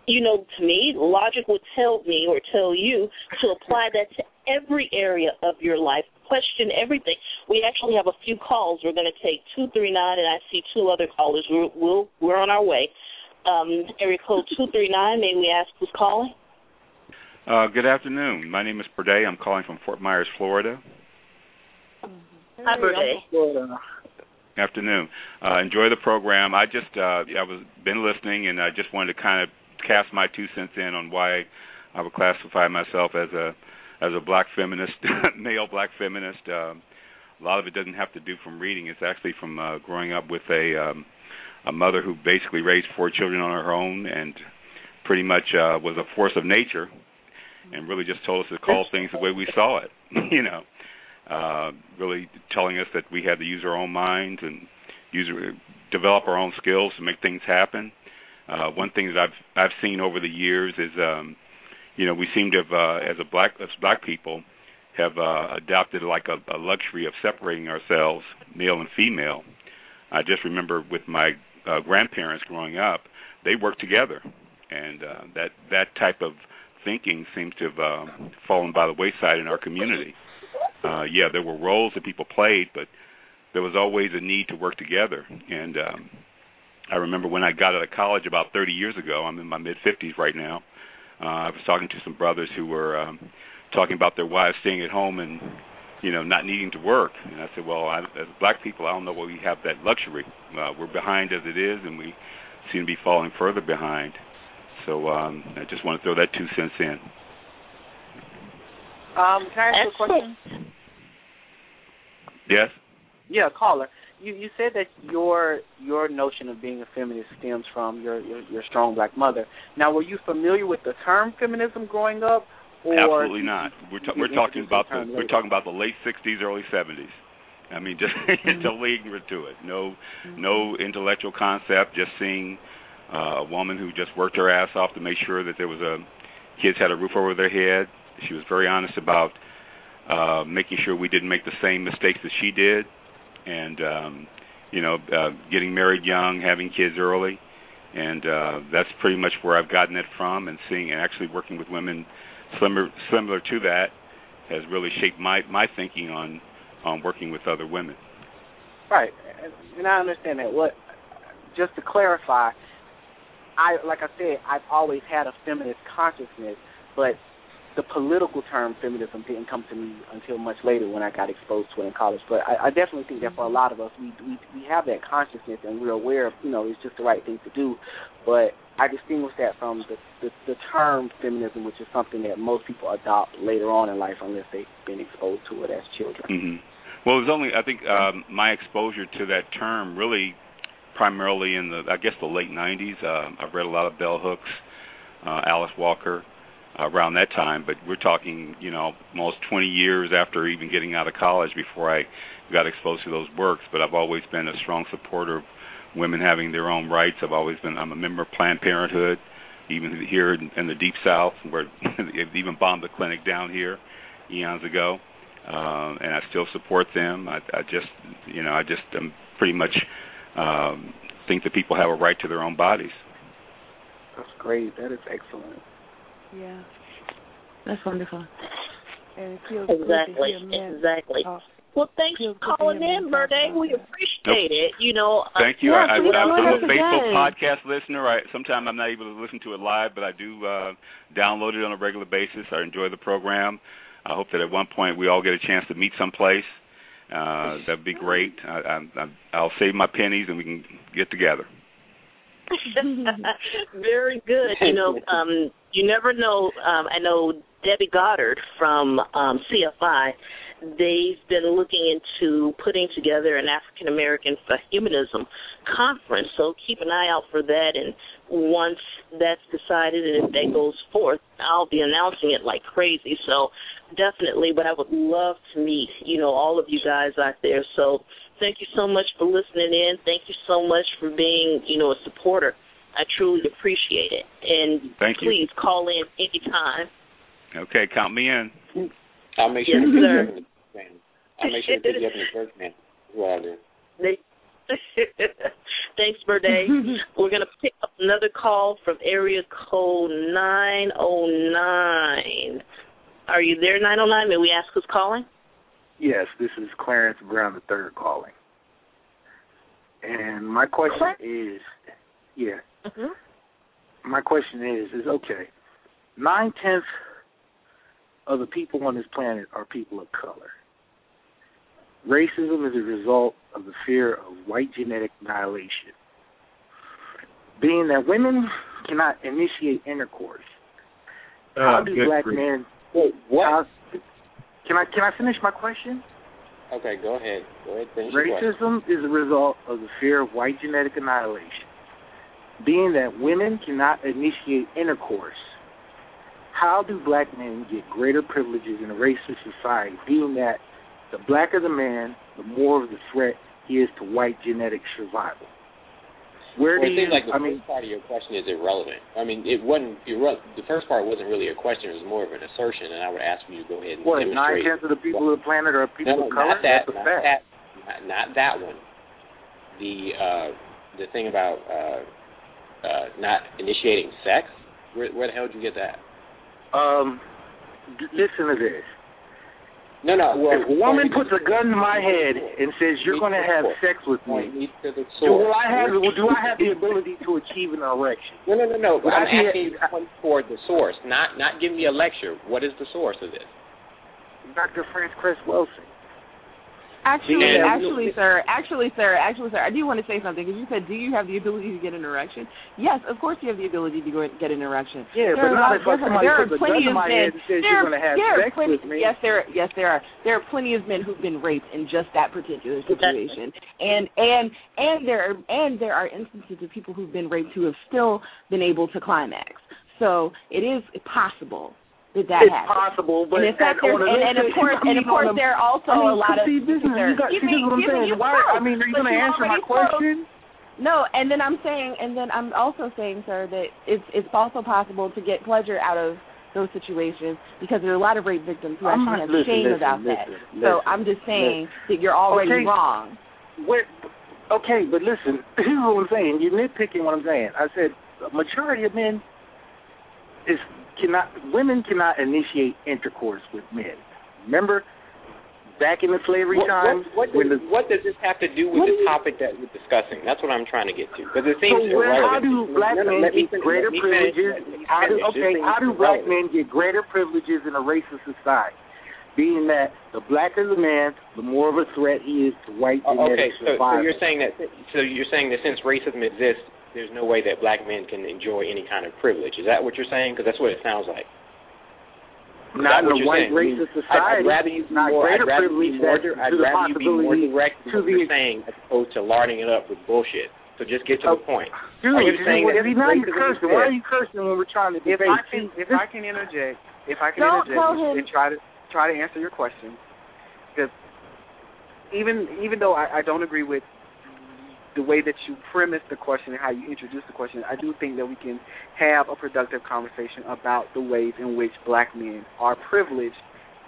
you know, to me, logic would tell me or tell you to apply that to every area of your life. Question everything. We actually have a few calls. We're going to take two three nine, and I see two other callers. We're we'll, we're on our way. Um, area code two three nine. May we ask who's calling? Uh, good afternoon. My name is Perday. I'm calling from Fort Myers, Florida. Hi, Berde. Florida. Afternoon. Uh, enjoy the program. I just uh, I was been listening, and I just wanted to kind of cast my two cents in on why I would classify myself as a as a black feminist, male black feminist. Um, a lot of it doesn't have to do from reading. It's actually from uh, growing up with a um, a mother who basically raised four children on her own and pretty much uh, was a force of nature and really just told us to call things the way we saw it. you know, uh, really telling us that we had to use our own minds and use develop our own skills to make things happen. Uh, one thing that I've I've seen over the years is, um, you know, we seem to have, uh, as a black as black people, have uh, adopted like a, a luxury of separating ourselves, male and female. I just remember with my uh, grandparents growing up, they worked together, and uh, that that type of thinking seems to have uh, fallen by the wayside in our community. Uh, yeah, there were roles that people played, but there was always a need to work together. And um, I remember when I got out of college about 30 years ago. I'm in my mid 50s right now. Uh, I was talking to some brothers who were um, talking about their wives staying at home and you know not needing to work. And I said, well, I, as black people, I don't know why we have that luxury. Uh, we're behind as it is, and we seem to be falling further behind. So um, I just want to throw that two cents in. Um, can I ask you a question? Yes. Yeah, caller. You you said that your your notion of being a feminist stems from your your, your strong black mother. Now, were you familiar with the term feminism growing up? Or Absolutely not. We're ta- we're talking about the the we're talking about the late '60s, early '70s. I mean, just totally ignorant to it. No, no intellectual concept. Just seeing uh, a woman who just worked her ass off to make sure that there was a kids had a roof over their head. She was very honest about uh, making sure we didn't make the same mistakes that she did, and um, you know, uh, getting married young, having kids early, and uh, that's pretty much where I've gotten it from. And seeing and actually working with women similar similar to that has really shaped my my thinking on on working with other women. Right, and I understand that. What? Just to clarify, I like I said, I've always had a feminist consciousness, but the political term feminism didn't come to me until much later when I got exposed to it in college. But I, I definitely think that for a lot of us, we we we have that consciousness and we're aware of you know it's just the right thing to do. But I distinguish that from the the, the term feminism, which is something that most people adopt later on in life unless they've been exposed to it as children. hmm Well, it was only I think um, my exposure to that term really primarily in the I guess the late '90s. Uh, I've read a lot of bell hooks, uh, Alice Walker. Around that time, but we're talking, you know, almost 20 years after even getting out of college before I got exposed to those works. But I've always been a strong supporter of women having their own rights. I've always been. I'm a member of Planned Parenthood, even here in, in the Deep South, where they've even bombed the clinic down here eons ago, uh, and I still support them. I, I just, you know, I just am pretty much um, think that people have a right to their own bodies. That's great. That is excellent. Yeah, That's wonderful. and it feels Exactly. good to hear Exactly. talk. Well, thanks for calling in, men Birthday. We that. appreciate it. You know, uh, Thank you. Yeah, I, I, please I'm a us Facebook again. podcast listener. I, sometimes I'm not able to listen to it live, but I do uh, download it on a regular basis. I enjoy the program. I hope that at one point we all get a chance to meet someplace. Uh, that'd be great. I, I, I, I'll save my pennies and we can get together. Very good. You know, um, you never know. Um, I know Debbie Goddard from um, CFI they've been looking into putting together an African American Humanism conference. So keep an eye out for that. And once that's decided and if that goes forth, I'll be announcing it like crazy. So definitely, but I would love to meet, you know, all of you guys out there. So thank you so much for listening in. Thank you so much for being, you know, a supporter. I truly appreciate it. And thank please you. call in anytime. Okay, count me in. I'll make sure yes, to sir. pick you up in the man. I'll make sure to pick you up in the church man. Well, I'll. Thanks, Birthday. We're going to pick up another call from area code 909. Are you there, 909? May we ask who's calling? Yes, this is Clarence Brown the third calling. And my question Clarence? is, yeah, Mm-hmm. my question is, is okay. Nine tenths of the people on this planet are people of color. Racism is a result of the fear of white genetic annihilation. Being that women cannot initiate intercourse, how Oh, do black grief. men? Wait, what? How, can I can I finish my question? Okay, go ahead. Go ahead. Finish your. Racism is a result of the fear of white genetic annihilation. Being that women cannot initiate intercourse, how do black men get greater privileges in a racist society? Being that the blacker the man, the more of the threat he is to white genetic survival. Where Well, do it you? seems like the I first mean, part of your question is irrelevant. I mean, it wasn't. The first part wasn't really a question; it was more of an assertion, and I would ask you to go ahead and what nine tenths of the people of the planet are people no, of color? not that. That's a Not fact. that. Not, not that one. The uh, the thing about uh, uh, not initiating sex. Where, where the hell did you get that? Um, d- listen to this. No, no. Well, if a woman puts a gun to my head and says you're going to have sex with me, me to the do. I have do I have the ability to achieve an erection? No, no, no, no. I I'm asking you to point toward the source, not not give me a lecture. What is the source of this? Dr. Frances Cress Welsing. Actually, Yeah. actually, sir, actually, sir, actually, sir, I do want to say something because you said, "Do you have the ability to get an erection?" Yes, of course you have the ability to go get an erection. Yeah, There but not if there are- somebody there puts a plenty gun to of my men- head and says there you're going to have sex plenty, with me. Yes, there, yes, there are. There are plenty of men who've been raped in just that particular situation, and and and there are and there are instances of people who've been raped who have still been able to climax. So it is possible that that it's happens. possible, but and in fact, at- there's, on a- and, and of course, and of course, there are also I mean, a lot of. see, this is, you got, see, giving, this is what I'm saying. Why? I mean, are you going to answer my proved- question? No, and then I'm saying, and then I'm also saying, sir, that it's it's also possible to get pleasure out of those situations because there are a lot of rape victims who I'm actually not- have listen, shame listen, about listen, that. so I'm just saying that you're already Okay. wrong. Where, okay, but listen, here's what I'm saying. You're nitpicking what I'm saying. I said a majority of men is cannot women cannot initiate intercourse with men. Remember back in the slavery What, times what, what, does, the what does this have to do with the topic that we're discussing? That's what I'm trying to get to. Because it seems so where, how do black No, no, men get finish- greater let finish, privileges? let How do, okay, thing how is do black irrelevant. men get greater privileges in a racist society? Being that the blacker the man, the more of a threat he is to white Oh, genetic okay, so, so you're saying that so you're saying that since racism exists, there's no way that black men can enjoy any kind of privilege. Is that what you're saying? Because that's what it sounds like. Is not that in a white saying? I racist I'd, society. I'd rather you be not more. greater I'd rather privilege be more. that I'd to rather you be more direct in to what the you're saying as opposed to larding it up with bullshit. So just get to the oh, point. Dude, Are you dude, saying that you now you're cursing, is why are you cursing when we're trying to If debate? I can, if I can interject, if I can Don't interject and, and try to try to answer your question, because even even though I, I don't agree with the way that you premise the question and how you introduce the question, I do think that we can have a productive conversation about the ways in which black men are privileged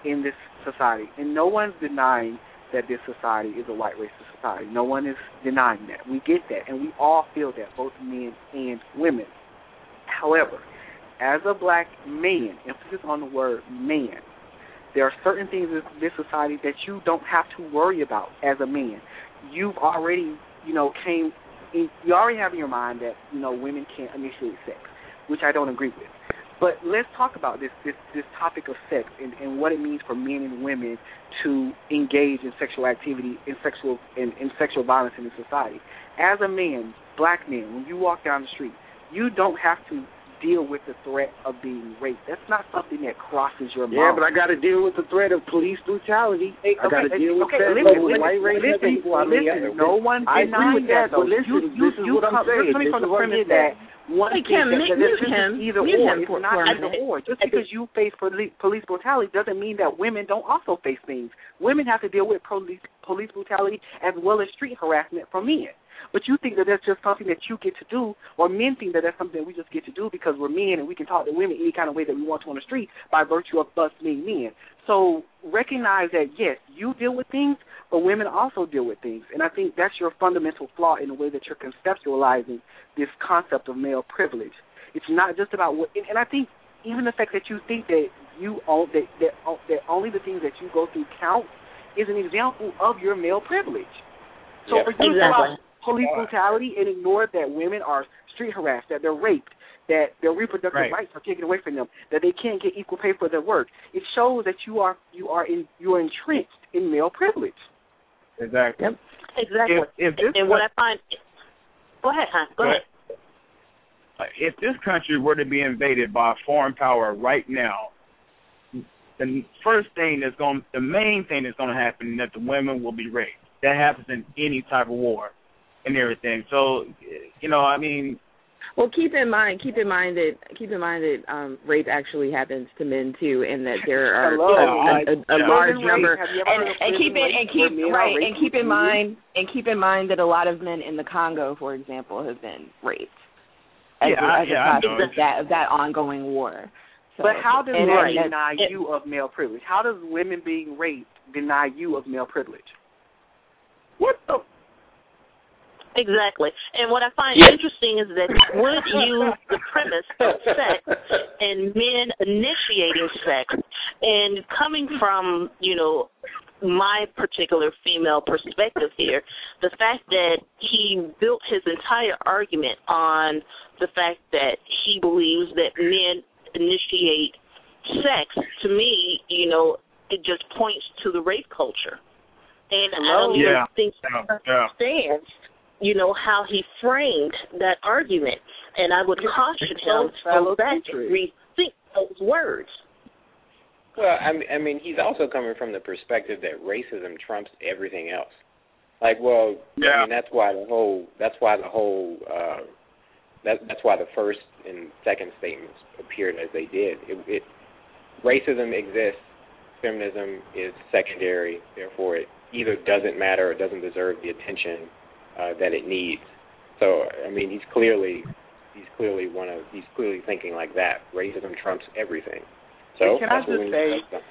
in this society. And no one's denying that this society is a white racist society. No one is denying that. We get that, and we all feel that, both men and women. However, as a black man, emphasis on the word man, there are certain things in this society that you don't have to worry about as a man. You've already, you know, came, in, you already have in your mind that, you know, women can't initiate sex, which I don't agree with. But let's talk about this this, this topic of sex and, and what it means for men and women to engage in sexual activity in sexual in, in sexual violence in society. As a man, black man, when you walk down the street, you don't have to deal with the threat of being raped. That's not something that crosses your mind. Yeah, but I got to deal with the threat of police brutality. Hey, I got to deal with okay, that. listen, listen, white race listen, people. I mean, listen, I- no one I agree with that, that, though. but listen, You- this you- is you what I'm saying. listen to me This from is the what I'm premise getting that one Hey, thing Kim, that, that mute this him. either or. him It's not for either minute. or. Just because you face police, police brutality doesn't mean that women don't also face things. Women have to deal with police police brutality as well as street harassment from men. But you think that that's just something that you get to do, or men think that that's something that we just get to do because we're men and we can talk to women any kind of way that we want to on the street by virtue of us being men. So recognize that yes, you deal with things, but women also deal with things, and I think that's your fundamental flaw in the way that you're conceptualizing this concept of male privilege. It's not just about what, and, and I think even the fact that you think that you own that that oh, that only the things that you go through count is an example of your male privilege. So Yeah. for you Exactly. About police brutality and ignore that women are street harassed, that they're raped, that their reproductive Right. rights are taken away from them, that they can't get equal pay for their work, it shows that you are you are in you are entrenched in male privilege. Exactly. Yep. Exactly. If, if this and what I find, go ahead, hon. Go Go ahead. uh, if this country were to be invaded by a foreign power right now, the first thing that's going, the main thing that's going to happen is that the women will be raped. That happens in any type of war and everything. So, you know, I mean, Well, keep in mind, keep in mind that keep in mind that um rape actually happens to men too, and that there are Hello. a, a, a, a Yeah. large Prison number. rape. Have you ever And of and keep prison it and keep are right raped and keep in routinely? mind and keep in mind that a lot of men in the Congo, for example, have been raped. As Yeah, a, I- as a yeah, I process of that of that ongoing war. So, But how does and, that and deny it- you of male privilege? How does women being raped deny you of male privilege? what the? Exactly. And what I find interesting is that he would use the premise of sex and men initiating sex. And coming from, you know, my particular female perspective here, the fact that he built his entire argument on the fact that he believes that men initiate sex, to me, you know, it just points to the rape culture. And I don't oh, even think Yeah, he yeah. understands, you know, how he framed that argument. And I would caution him to go back and rethink those words. Well, I mean, I mean, he's also coming from the perspective that racism trumps everything else. Like, well, Yeah. I mean, that's why the whole, that's why the whole, uh, that that's why the first and second statements appeared as they did. It, it racism exists, feminism is secondary. Therefore, it either doesn't matter or doesn't deserve the attention uh, that it needs. So, I mean, he's clearly, he's clearly one of, he's clearly thinking like that. Racism trumps everything. So Can I just say- need to focus on.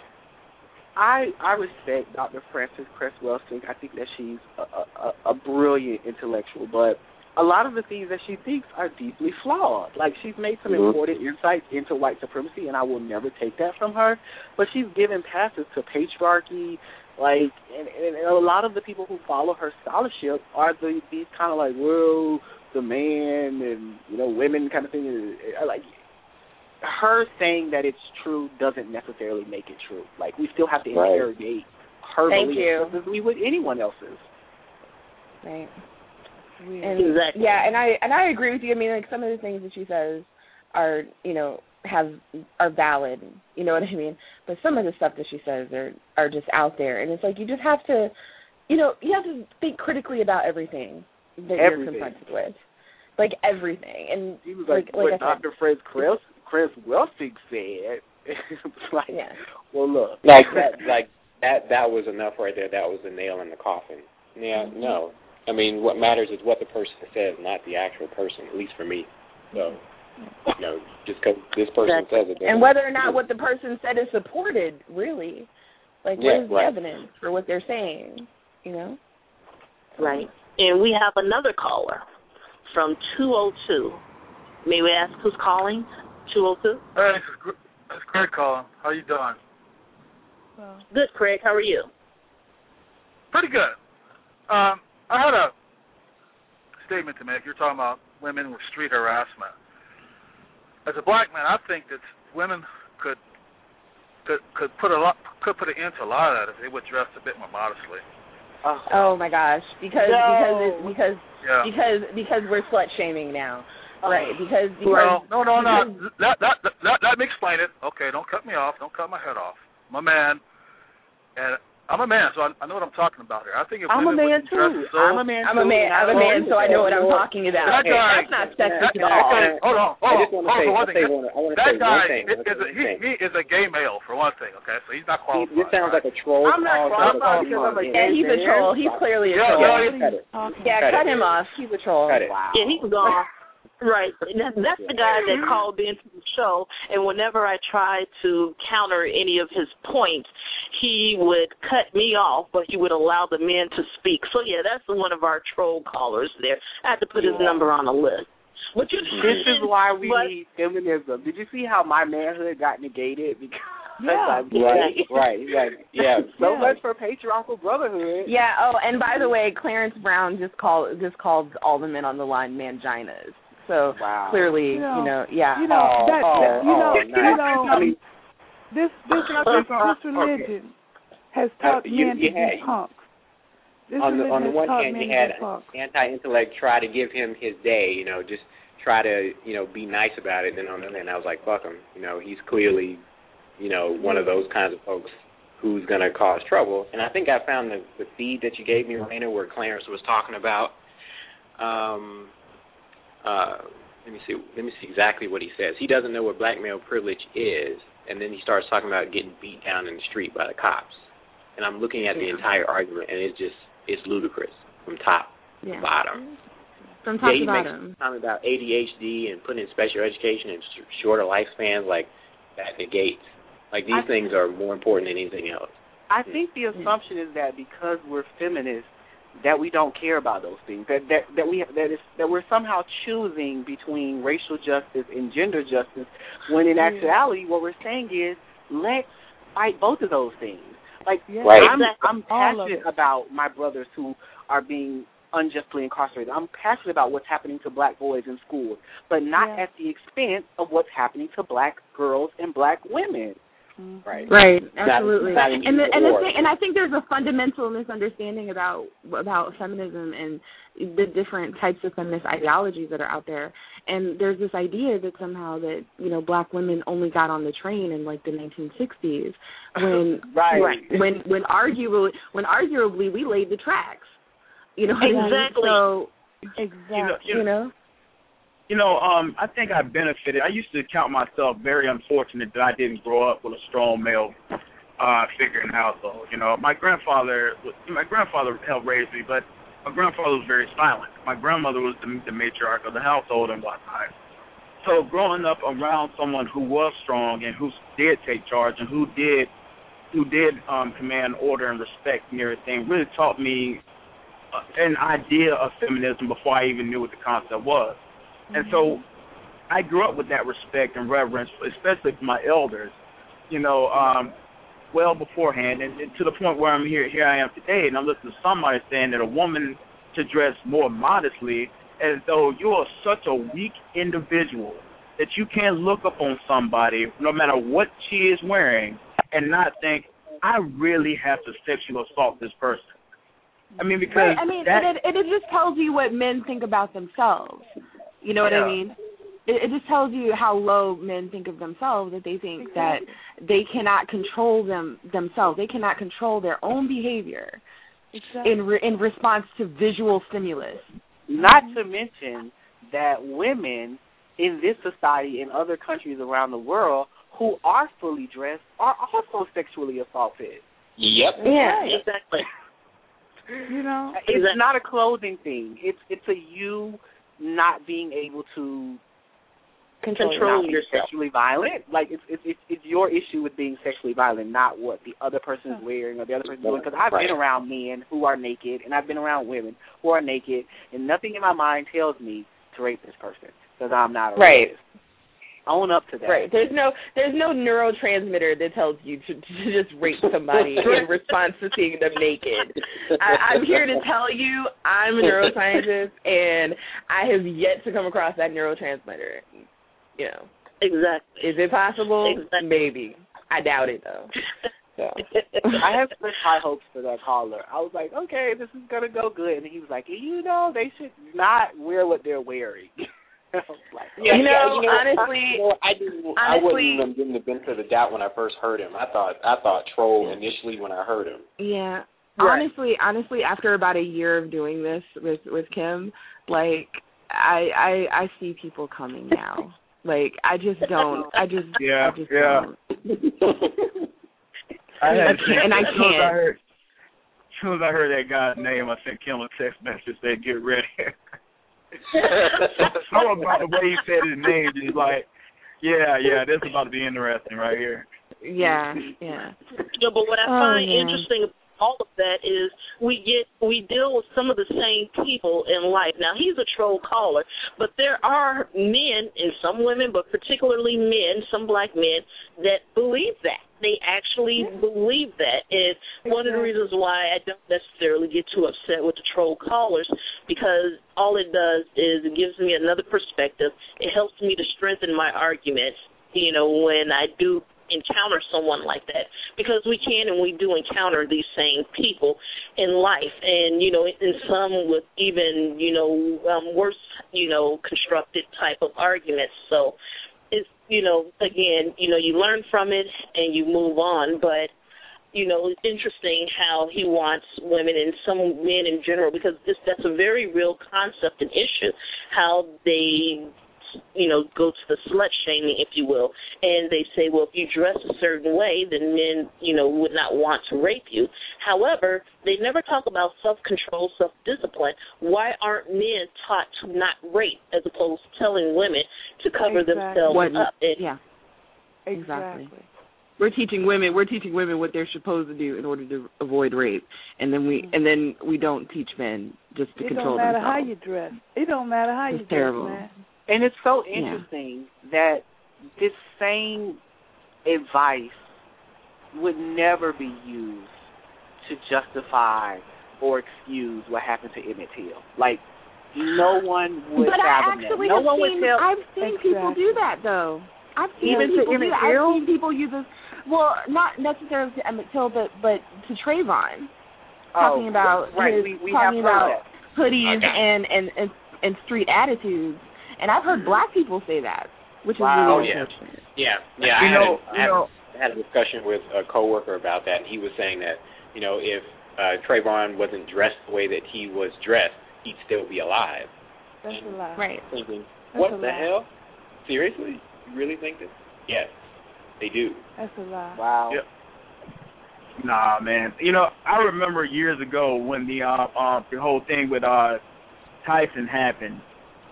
I I respect Dr. Frances Cress Welsing. I think that she's a, a, a brilliant intellectual, but a lot of the things that she thinks are deeply flawed. Like she's made some Mhm. important insights into white supremacy, and I will never take that from her. But she's given passes to patriarchy, like, and, and, and a lot of the people who follow her scholarship are the these kind of like, well, the man and you know women kind of thing. Like her saying that it's true doesn't necessarily make it true. Like we still have to Right. interrogate her Thank beliefs you. as we would anyone else's. Right. Weird. And Exactly. yeah, and I and I agree with you. I mean, like some of the things that she says are, you know, have are valid. You know what I mean? But some of the stuff that she says are are just out there, and it's like you just have to, you know, you have to think critically about everything that Everything. you're confronted with, like everything. And He was like, Like- like what I said. Dr. Fred Chris Chris Welsing said. It's like, yeah, well, look, like that like that that was enough right there that was the nail in the coffin yeah Mm-hmm. no i mean what matters is what the person says not the actual person at least for me so you know just because this person says it and whether or not what the person said is supported, really, like Yeah, what is the right. evidence for what they're saying? You know. Right. And we have another caller from 202. May we ask who's calling? 202? Hey, this is, this is Craig calling. How you doing? Well, Good, Craig. How are you? Pretty good. Um, I had a statement to make. You're talking about women with street harassment. As a black man, I think that women could could could put a lot could put an end to a lot of that if they would dress a bit more modestly. Uh-huh. Oh my gosh, because No. because it's, because Yeah. because because we're slut shaming now. Oh. right? Because, because well, no, no, no. because- Let, let, let, let me explain it. Okay, don't cut me off. Don't cut my head off. I'm man, and I'm a man, so I, I know what I'm talking about here. I think if I'm a women man too. so, I'm a man I'm a man. I'm a man, so I know what I'm talking about. That guy- That's not that, sexist that at all. guy, hold on, hold on, hold on. For one thing, say one, I want to that guy, thing. Is a, he, he is a gay male for one thing. Okay, so he's not He, qualified. this sounds right? like a troll. I'm not call, qualified so because I'm a yeah. Yeah, he's a troll. He's clearly a troll. yeah, Yeah, cut it. Yeah, Cut cut him off. He's a troll. Cut it. Yeah, he was gone. Right. That's the guy that called into the show, and whenever I tried to counter any of his points, he would cut me off, but he would allow the men to speak. So yeah, that's one of our troll callers there. I had to put his number on the list. But you, This is why we but, need feminism. Did you see how my manhood got negated because Yeah. I'm Right, right. Yeah. so Yeah. much for patriarchal brotherhood. Yeah. Oh, and by the way, Clarence Brown just called just called all the men on the line manginas. So Wow. clearly, You know, you know, yeah. You know Oh, that, oh, you know oh, you nice. know I mean, this this this religion has taught Uh, you- men you to had- be punks. This on the on the one hand, you had anti-intellect try to give him his day, you know, just try to, you know, be nice about it. Then on the other hand, I was like, fuck him. You know, he's clearly, you know, one of those kinds of folks who's going to cause trouble. And I think I found the, the feed that you gave me, Raina, where Clarence was talking about. Um, uh, let me see. Let me see exactly what he says. He doesn't know what black male privilege is, and then he starts talking about getting beat down in the street by the cops. And I'm looking at the entire argument, and it's just it's ludicrous from top yeah. to bottom. From top yeah, he to makes bottom. a comment about ADHD and putting in special education and sh- shorter lifespans, like that negates. Like these I- things are more important than anything else. I think the assumption is that because we're feminists, that we don't care about those things. That that that we that is that we're somehow choosing between racial justice and gender justice. When in actuality, what we're saying is let's fight both of those things. Like. Right. I'm I'm passionate about my brothers who are being unjustly incarcerated. I'm passionate about what's happening to black boys in schools, but not Yeah. at the expense of what's happening to black girls and black women. Mhm. Right. Right, absolutely. not an and the, and the thing, and I think there's a fundamental misunderstanding about about feminism and the different types of feminist ideologies that are out there. And there's this idea that somehow that you know black women only got on the train in like the 1960s when Right. when when arguably when arguably we laid the tracks. You know what I mean? Exactly. So Exactly. You know, you know. You know, um, I think I benefited. I used to count myself very unfortunate that I didn't grow up with a strong male uh figure in the household. You know, my grandfather my grandfather helped raise me, but my grandfather was very silent. My grandmother was the, the matriarch of the household and whatnot. So growing up around someone who was strong and who did take charge and who did who did um command order and respect and everything really taught me uh, an idea of feminism before I even knew what the concept was. And so I grew up with that respect and reverence, especially for my elders, you know, um, well beforehand, and, and to the point where I'm here. Here I am today, and I'm listening to somebody saying that a woman to dress more modestly, as though you're such a weak individual that you can't look up on somebody, no matter what she is wearing, and not think, I really have to sexually assault this person. I mean, because Right. I mean, that, it, it just tells you what men think about themselves. You know what Yeah. I mean? It, it just tells you how low men think of themselves that they think mm-hmm. that they cannot control them themselves. They cannot control their own behavior Exactly. in re, in response to visual stimulus. Not to mention that women in this society and other countries around the world who are fully dressed are also sexually assaulted. Yep. Yeah. Exactly. You know, It's Exactly. not a clothing thing. It's it's a you not being able to Control not be yourself. sexually violent. Like it's it's it's, it's your issue with being sexually violent, not what the other person is wearing or the other person is doing. Because I've Right. been around men who are naked, and I've been around women who are naked, and nothing in my mind tells me to rape this person because I'm not a Right. rapist. Own up to that. Right. There's no there's no neurotransmitter that tells you to, to just rape somebody in response to seeing them naked. I, I'm here to tell you I'm a neuroscientist and I have yet to come across that neurotransmitter. You know. Exactly. Is it possible? Exactly. Maybe. I doubt it though. So I have such high hopes for that caller. I was like, okay, this is gonna go good, and he was like, you know, they should not wear what they're wearing. Yeah, You yeah, know, you know, honestly- I, you know, I didn't. I wasn't even giving the benefit of the doubt when I first heard him. I thought I thought troll initially when I heard him. Yeah. Right. Honestly, honestly, after about a year of doing this with with Kim, like I I I see people coming now. Like I just don't. I just Yeah, I just yeah. don't. I had I can't- and I as soon as I can't. heard, as soon as I heard that guy's name, I sent Kim a text message saying, "Get ready." Something about the way he said his name, just like, yeah, yeah, this is about to be interesting right here. Yeah, yeah. You know, but what I Oh, find yeah. interesting about all of that is we get we deal with some of the same people in life. Now he's a troll caller, but there are men and some women, but particularly men, some black men that believe that. They actually believe that. And one of the reasons why I don't necessarily get too upset with the troll callers because all it does is it gives me another perspective. It helps me to strengthen my arguments, you know, when I do encounter someone like that because we can and we do encounter these same people in life and you know in some with even you know um worse you know constructed type of arguments so it's you know again you know you learn from it and you move on but you know it's interesting how he wants women and some men in general because this that's a very real concept and issue how they you know, go to the slut shaming, if you will, and they say, well, if you dress a certain way, then men, you know, would not want to rape you. However, they never talk about self-control, self-discipline. Why aren't men taught to not rape as opposed to telling women to cover Exactly. themselves What- up? And, yeah. Exactly. Exactly. We're teaching women. We're teaching women what they're supposed to do in order to avoid rape, and then we mm-hmm. and then we don't teach men just to It control don't matter themselves. how you dress. It don't matter how It's you terrible. dress, man. And it's so Yeah. interesting that this same advice would never be used to justify or excuse what happened to Emmett Till. Like no one would but I fathom actually that. No have one seen would tell I've seen people do that though. I've seen Even to people do that. Till? I've seen people use this. Well, not necessarily to Emmett Till, but but to Trayvon, oh, talking oh, about right, his, we, we talking heard about that. hoodies Okay. and, and and and street attitudes. And I've heard black people say that, which is really Oh, yeah. unfortunate. Yeah, yeah. You I had, know, a, I you know- I had a discussion with a coworker about that, and he was saying that you know if uh, Trayvon wasn't dressed the way that he was dressed, he'd still be alive. That's a lie. Right. Thinking, That's what a the lie. hell? Seriously? You really think this? Yes, they do. That's a lie. Wow. Yep. Nah, man. You know, I remember years ago when the uh, uh the whole thing with uh Tyson happened,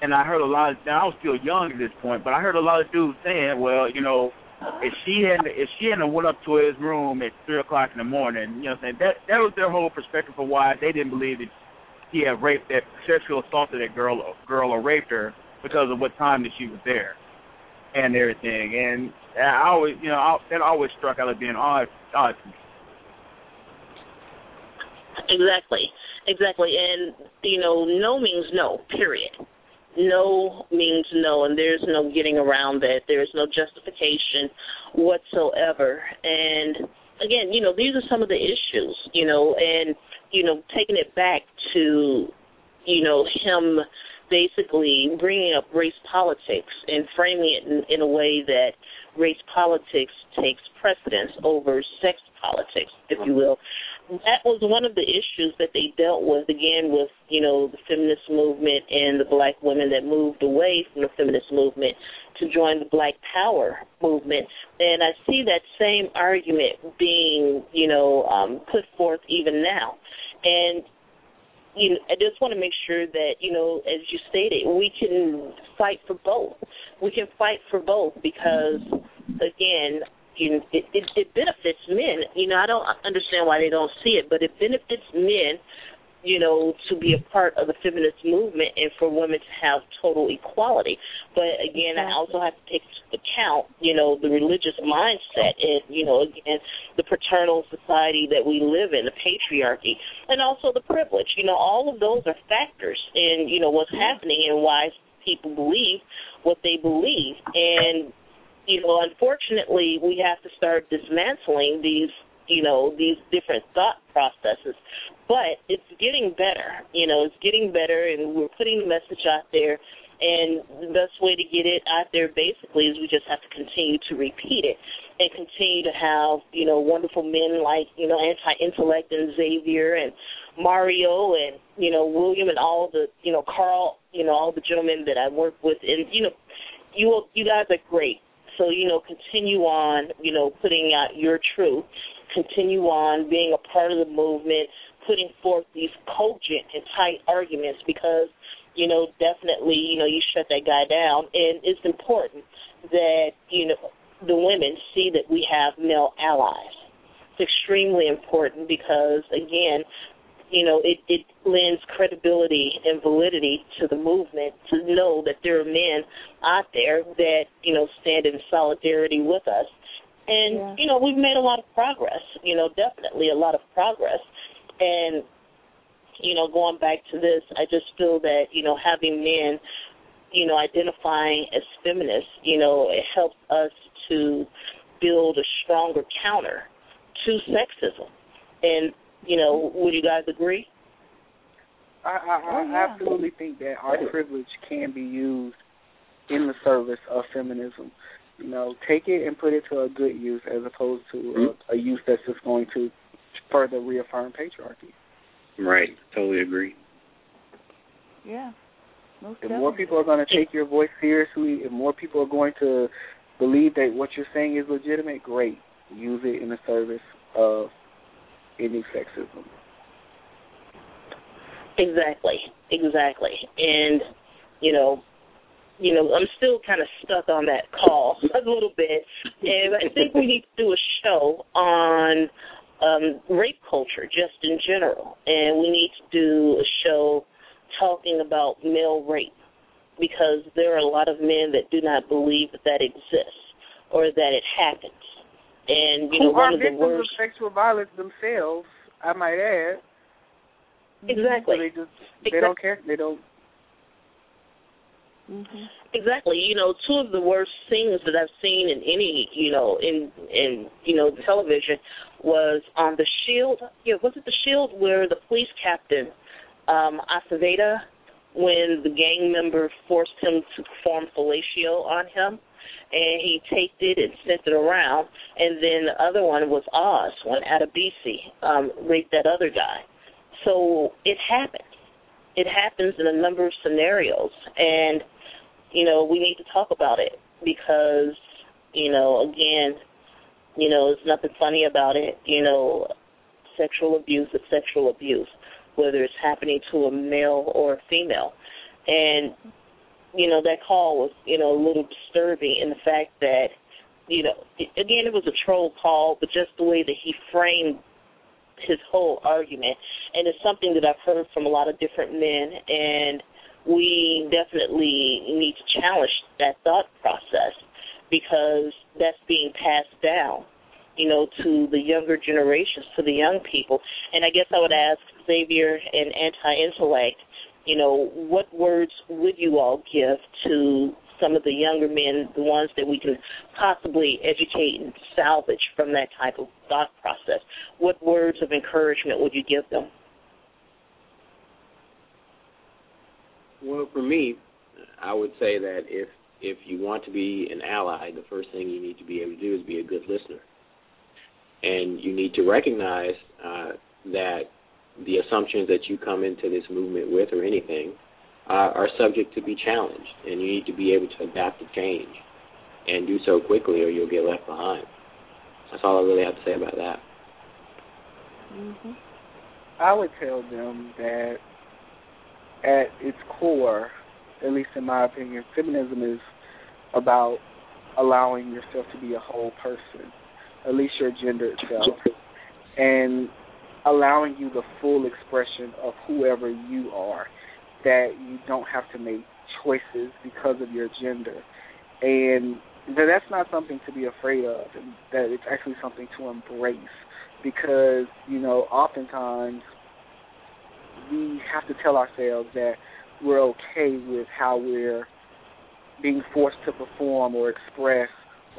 and I heard a lot. Of, now I was still young at this point, but I heard a lot of dudes saying, "Well, you know, if she hadn't if she hadn't went up to his room at three o'clock in the morning, you know, what I'm saying that that was their whole perspective for why they didn't believe that he had raped that sexual assaulted that girl girl or raped her because of what time that she was there and everything. And I always, you know, I, that always struck out as being odd, odd to me. Exactly, exactly. And you know, no means no. Period. No means no, and there's no getting around that. There's no justification whatsoever. And again, you know, these are some of the issues. You know, and you know, taking it back to, you know, him basically bringing up race politics and framing it in, in a way that race politics takes precedence over sex politics, if you will. That was one of the issues that they dealt with again with, you know, the feminist movement and the black women that moved away from the feminist movement to join the black power movement. And I see that same argument being, you know, um, put forth even now. And you know, I just want to make sure that, you know, as you stated, we can fight for both. We can fight for both because, again, you know, it, it, it benefits men. You know, I don't understand why they don't see it, but it benefits men, you know, to be a part of the feminist movement and for women to have total equality. But again, I also have to take into account, you know, the religious mindset and, you know, again, the paternal society that we live in, the patriarchy, and also the privilege. You know, all of those are factors in, you know, what's happening and why people believe what they believe. And, you know, unfortunately, we have to start dismantling these you know these different thought processes. But it's getting better you know it's getting better and we're putting the message out there. And the best way to get it out there basically is we just have to continue to repeat it and continue to have, you know, wonderful men like, you know, anti intellect and Xavier and Mario and, you know, William and all the you know, Carl, you know, all the gentlemen that I work with. And you know you you guys are great. So, you know, continue on, you know, putting out your truth. Continue on being a part of the movement, putting forth these cogent and tight arguments because you know, definitely, you know, you shut that guy down. And it's important that, you know, the women see that we have male allies. It's extremely important because, again, you know, it, it lends credibility and validity to the movement to know that there are men out there that, you know, stand in solidarity with us. And, yeah. you know, we've made a lot of progress, you know, definitely a lot of progress. And you know, going back to this, I just feel that, you know, having men, you know, identifying as feminists, you know, it helps us to build a stronger counter to sexism. And, you know, would you guys agree? I, I, I oh, yeah. absolutely think that our privilege can be used in the service of feminism. You know, take it and put it to a good use as opposed to mm-hmm. a, a use that's just going to further reaffirm patriarchy. Right. Totally agree. Yeah. Most if more people are going to take your voice seriously, if more people are going to believe that what you're saying is legitimate, great. Use it in the service of ending sexism. Exactly. Exactly. And you know, you know, I'm still kind of stuck on that call a little bit, and I think we need to do a show on um, rape culture just in general, and we need to do a show talking about male rape because there are a lot of men that do not believe that that exists or that it happens. And you Who know, one are of the victims worst of sexual violence themselves, I might add. Exactly. So they just exactly. they don't care. They don't Mm-hmm. Exactly. You know, two of the worst things that I've seen in any, you know, in in you know television was on the Shield. Yeah, was it the Shield where the police captain, um, Aceveda, when the gang member forced him to perform fellatio on him, and he taped it and sent it around. And then the other one was Oz when Adebisi um, raped that other guy. So it happens. It happens in a number of scenarios, and you know, we need to talk about it because, you know, again, you know, there's nothing funny about it. You know, sexual abuse is sexual abuse, whether it's happening to a male or a female. And, you know, that call was, you know, a little disturbing in the fact that, you know, again, it was a troll call, but just the way that he framed his whole argument. And it's something that I've heard from a lot of different men. And, we definitely need to challenge that thought process because that's being passed down, you know, to the younger generations, to the young people. And I guess I would ask Xavier and anti-intellect, you know, what words would you all give to some of the younger men, the ones that we can possibly educate and salvage from that type of thought process? What words of encouragement would you give them? Well, for me, I would say that if if you want to be an ally, the first thing you need to be able to do is be a good listener, and you need to recognize uh, that the assumptions that you come into this movement with, or anything, uh, are subject to be challenged, and you need to be able to adapt to change, and do so quickly, or you'll get left behind. That's all I really have to say about that. Mm-hmm. I would tell them that at its core, at least in my opinion, feminism is about allowing yourself to be a whole person, at least your gender itself, and allowing you the full expression of whoever you are, that you don't have to make choices because of your gender. And that that's not something to be afraid of, that it's actually something to embrace because, you know, oftentimes we have to tell ourselves that we're okay with how we're being forced to perform or express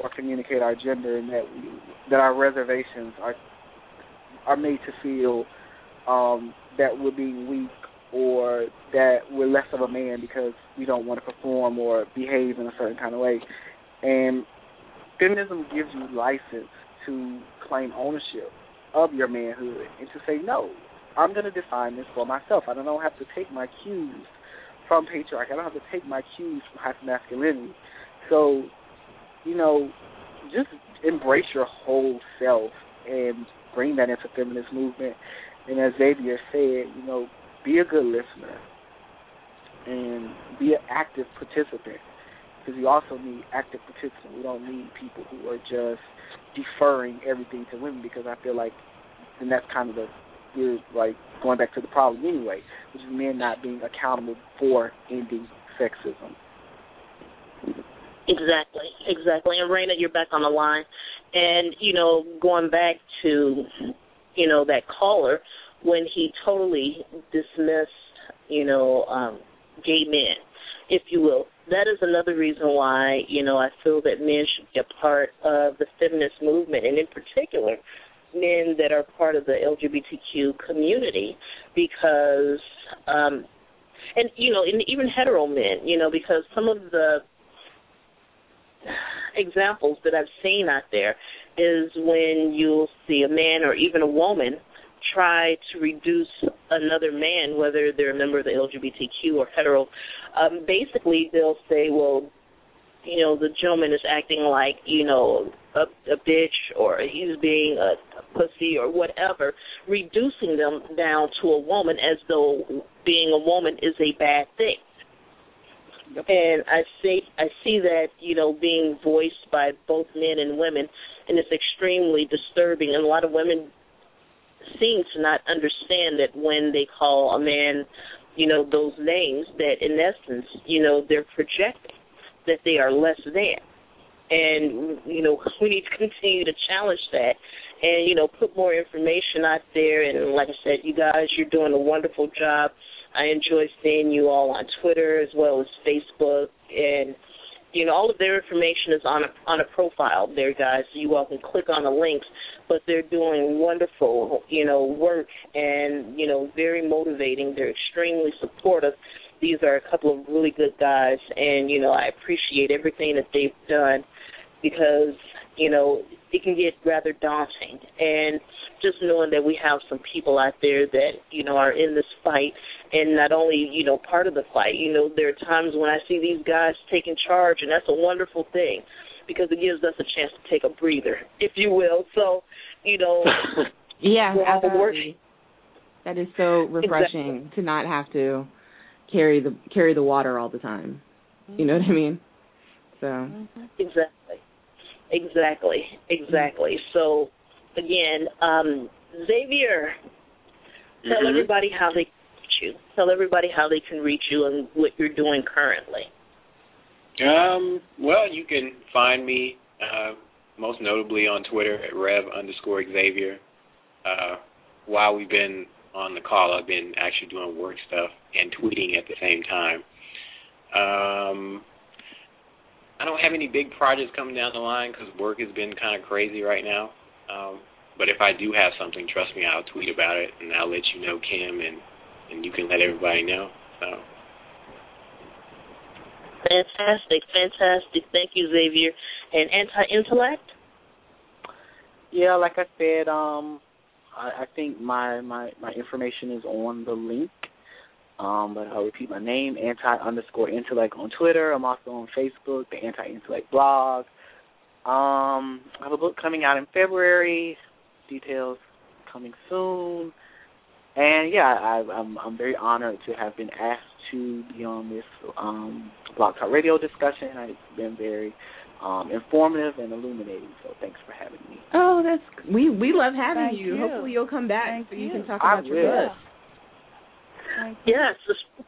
or communicate our gender, and that we, that our reservations are are made to feel um, that we're being weak or that we're less of a man because we don't want to perform or behave in a certain kind of way. And feminism gives you license to claim ownership of your manhood and to say, no, I'm going to define this for myself. I don't have to take my cues from patriarchy. I don't have to take my cues from hypermasculinity. So, you know, just embrace your whole self and bring that into feminist movement. And as Xavier said, you know, be a good listener and be an active participant because you also need active participants. We don't need people who are just deferring everything to women because I feel like, and that's kind of the we're like going back to the problem anyway, which is men not being accountable for ending sexism. Exactly, exactly. And Raina, you're back on the line, and you know, going back to, you know, that caller when he totally dismissed, you know, um, gay men, if you will. That is another reason why, you know, I feel that men should be a part of the feminist movement, and in particular, men that are part of the LGBTQ community, because, um, and you know, and even hetero men, you know, because some of the examples that I've seen out there is when you'll see a man or even a woman try to reduce another man, whether they're a member of the LGBTQ or hetero, um, basically they'll say, well, you know, the gentleman is acting like, you know, a, a bitch or he's being a, a pussy or whatever, reducing them down to a woman as though being a woman is a bad thing. And I see I see that you know being voiced by both men and women, and it's extremely disturbing. And a lot of women seem to not understand that when they call a man, you know, those names, that in essence, you know, they're projecting that they are less than. And you know, we need to continue to challenge that, and you know, put more information out there. And like I said, you guys, you're doing a wonderful job I enjoy seeing you all on Twitter as well as Facebook, and you know all of their information is on a on a profile there, guys. So you all can click on the links. But they're doing wonderful, you know, work and you know very motivating. They're extremely supportive. These are a couple of really good guys, and you know I appreciate everything that they've done because you know it can get rather daunting and just knowing that we have some people out there that you know are in this fight and not only you know part of the fight. You know there are times when i see these guys taking charge and that's a wonderful thing because it gives us a chance to take a breather if you will. So you know yeah absolutely. That is so refreshing exactly. to not have to carry the carry the water all the time. You know what i mean? So. Exactly. Exactly. Exactly. So again um xavier tell mm-hmm. everybody how they you? Tell everybody how they can reach you and what you're doing currently. Um, well, you can find me uh, most notably on Twitter at Rev underscore Xavier. Uh, while we've been on the call, I've been actually doing work stuff and tweeting at the same time. Um, I don't have any big projects coming down the line because work has been kind of crazy right now. Um, but if I do have something, trust me, I'll tweet about it and I'll let you know, Kim, and and you can let everybody know. So. Fantastic, fantastic. Thank you, Xavier. And anti-intellect? Yeah, like I said, um, I, I think my, my my information is on the link. Um, but I'll repeat my name, anti underscore intellect on Twitter. I'm also on Facebook, the anti intellect blog. Um, I have a book coming out in February. Details coming soon. And yeah, I, I'm I'm very honored to have been asked to be on this um, Blog Talk Radio discussion. It's been very um, informative and illuminating. So thanks for having me. Oh, that's we we love having Thank you. you. Hopefully you'll come back Thank so you, you. can talk I about your will. book. Thank you. Yes,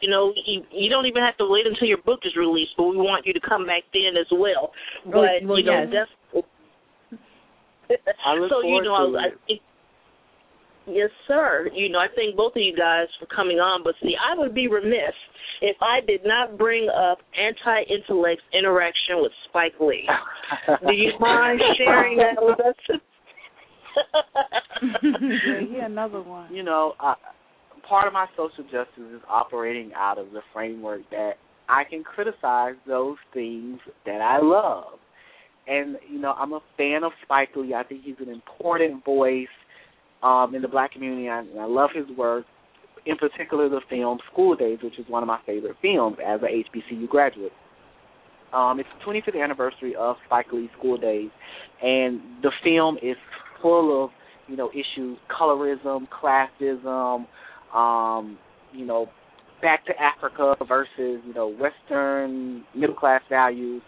you know, you, you don't even have to wait until your book is released, but we want you to come back then as well. But well, you know, yes. definitely. I look so you forward know, to I, it. I think Yes, sir. You know, I thank both of you guys for coming on, but see, I would be remiss if I did not bring up anti-intellect's interaction with Spike Lee. Do you mind sharing that with us? yeah, he another one. You know, I, part of my social justice is operating out of the framework that I can criticize those things that I love. And you know, I'm a fan of Spike Lee. I think he's an important voice um, in the black community, and I love his work. In particular, the film School Daze, which is one of my favorite films as a HBCU graduate. Um, it's the 25th anniversary of Spike Lee's School Daze, and the film is full of you know issues, colorism, classism, um, you know, back to Africa versus you know Western middle class values.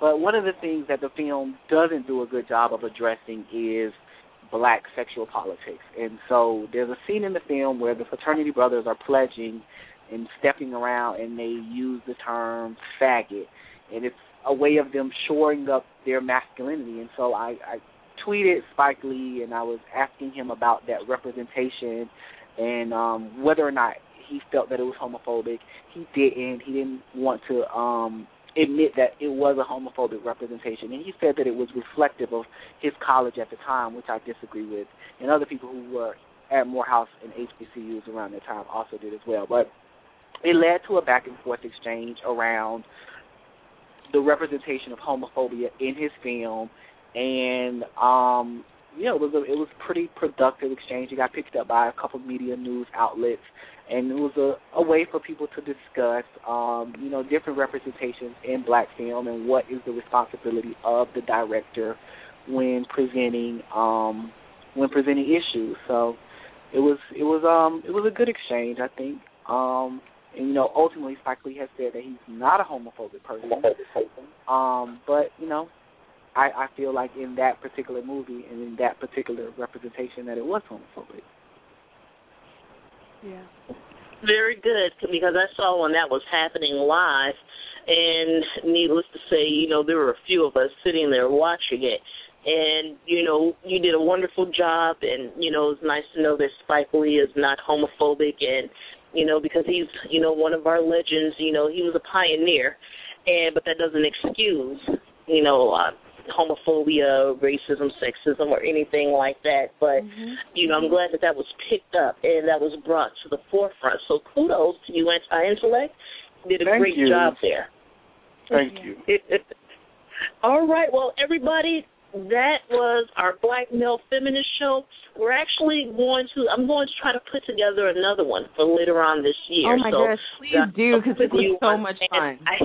But one of the things that the film doesn't do a good job of addressing is black sexual politics. And so there's a scene in the film where the fraternity brothers are pledging and stepping around and they use the term faggot. And it's a way of them shoring up their masculinity. And so I, I tweeted Spike Lee and I was asking him about that representation and um whether or not he felt that it was homophobic. He didn't. He didn't want to um admit that it was a homophobic representation, and he said that it was reflective of his college at the time, which I disagree with, and other people who were at Morehouse and HBCUs around that time also did as well. But it led to a back and forth exchange around the representation of homophobia in his film, and um, you know, it was a it was pretty productive exchange. It got picked up by a couple of media news outlets, and it was a, a way for people to discuss, um, you know, different representations in black film and what is the responsibility of the director when presenting um, when presenting issues. So it was it was um it was a good exchange, I think. Um, and you know, ultimately, Spike Lee has said that he's not a homophobic person. Um, but you know, I, I feel like in that particular movie and in that particular representation that it was homophobic. Yeah. Very good because I saw when that was happening live, and needless to say, you know there were a few of us sitting there watching it, and you know you did a wonderful job, and you know it's nice to know that Spike Lee is not homophobic, and you know because he's you know one of our legends, you know he was a pioneer, and but that doesn't excuse you know uh, homophobia, racism, sexism, or anything like that. But mm-hmm. you know, I'm glad that that was picked up and that was brought to the forefront. So kudos to you, Anti-Intellect. Did a Thank great you. job there. Thank you. All right, well, everybody, that was our Black Male Feminist show. We're actually going to. I'm going to try to put together another one for later on this year. Oh my so, gosh, please do because it was so much fun. I,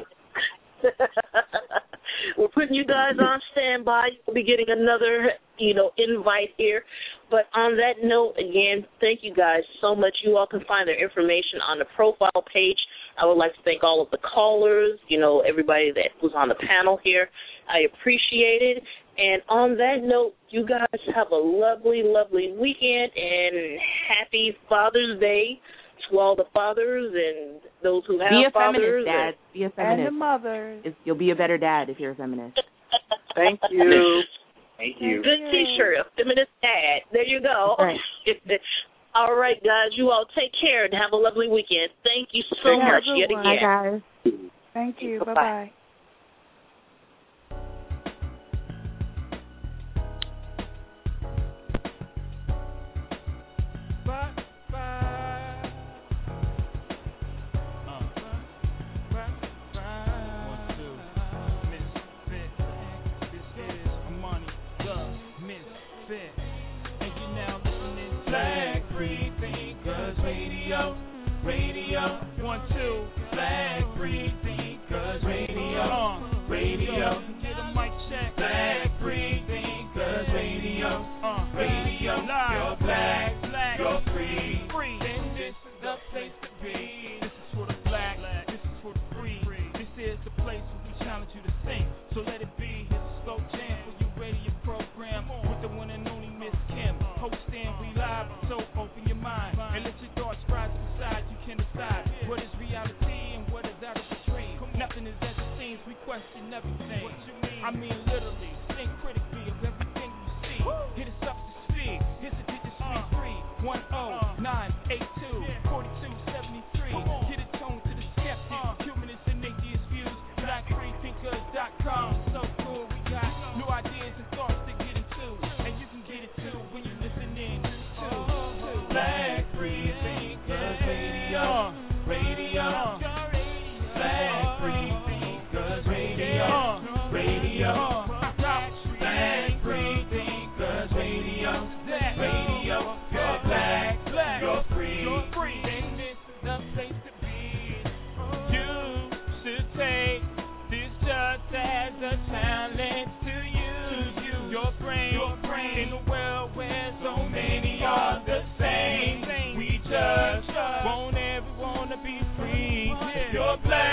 we're putting you guys on standby. You'll be getting another, you know, invite here. But on that note, again, thank you guys so much. You all can find their information on the profile page. I would like to thank all of the callers, you know, everybody that was on the panel here. I appreciate it. And on that note, you guys have a lovely, lovely weekend and happy Father's Day to all the fathers and those who have Be a fathers. feminist, Dad. Be a And the mothers. It's, you'll be a better dad if you're a feminist. Thank you. Thank you. Good T-shirt, a feminist dad. There you go. Right. all right, guys. You all take care and have a lovely weekend. Thank you so Take care. much Have yet again. Bye, guys. Thank you. Bye bye. Radio, radio, one, two. Black Free Radio, radio. Question everything. What you mean? I mean literally. your plan.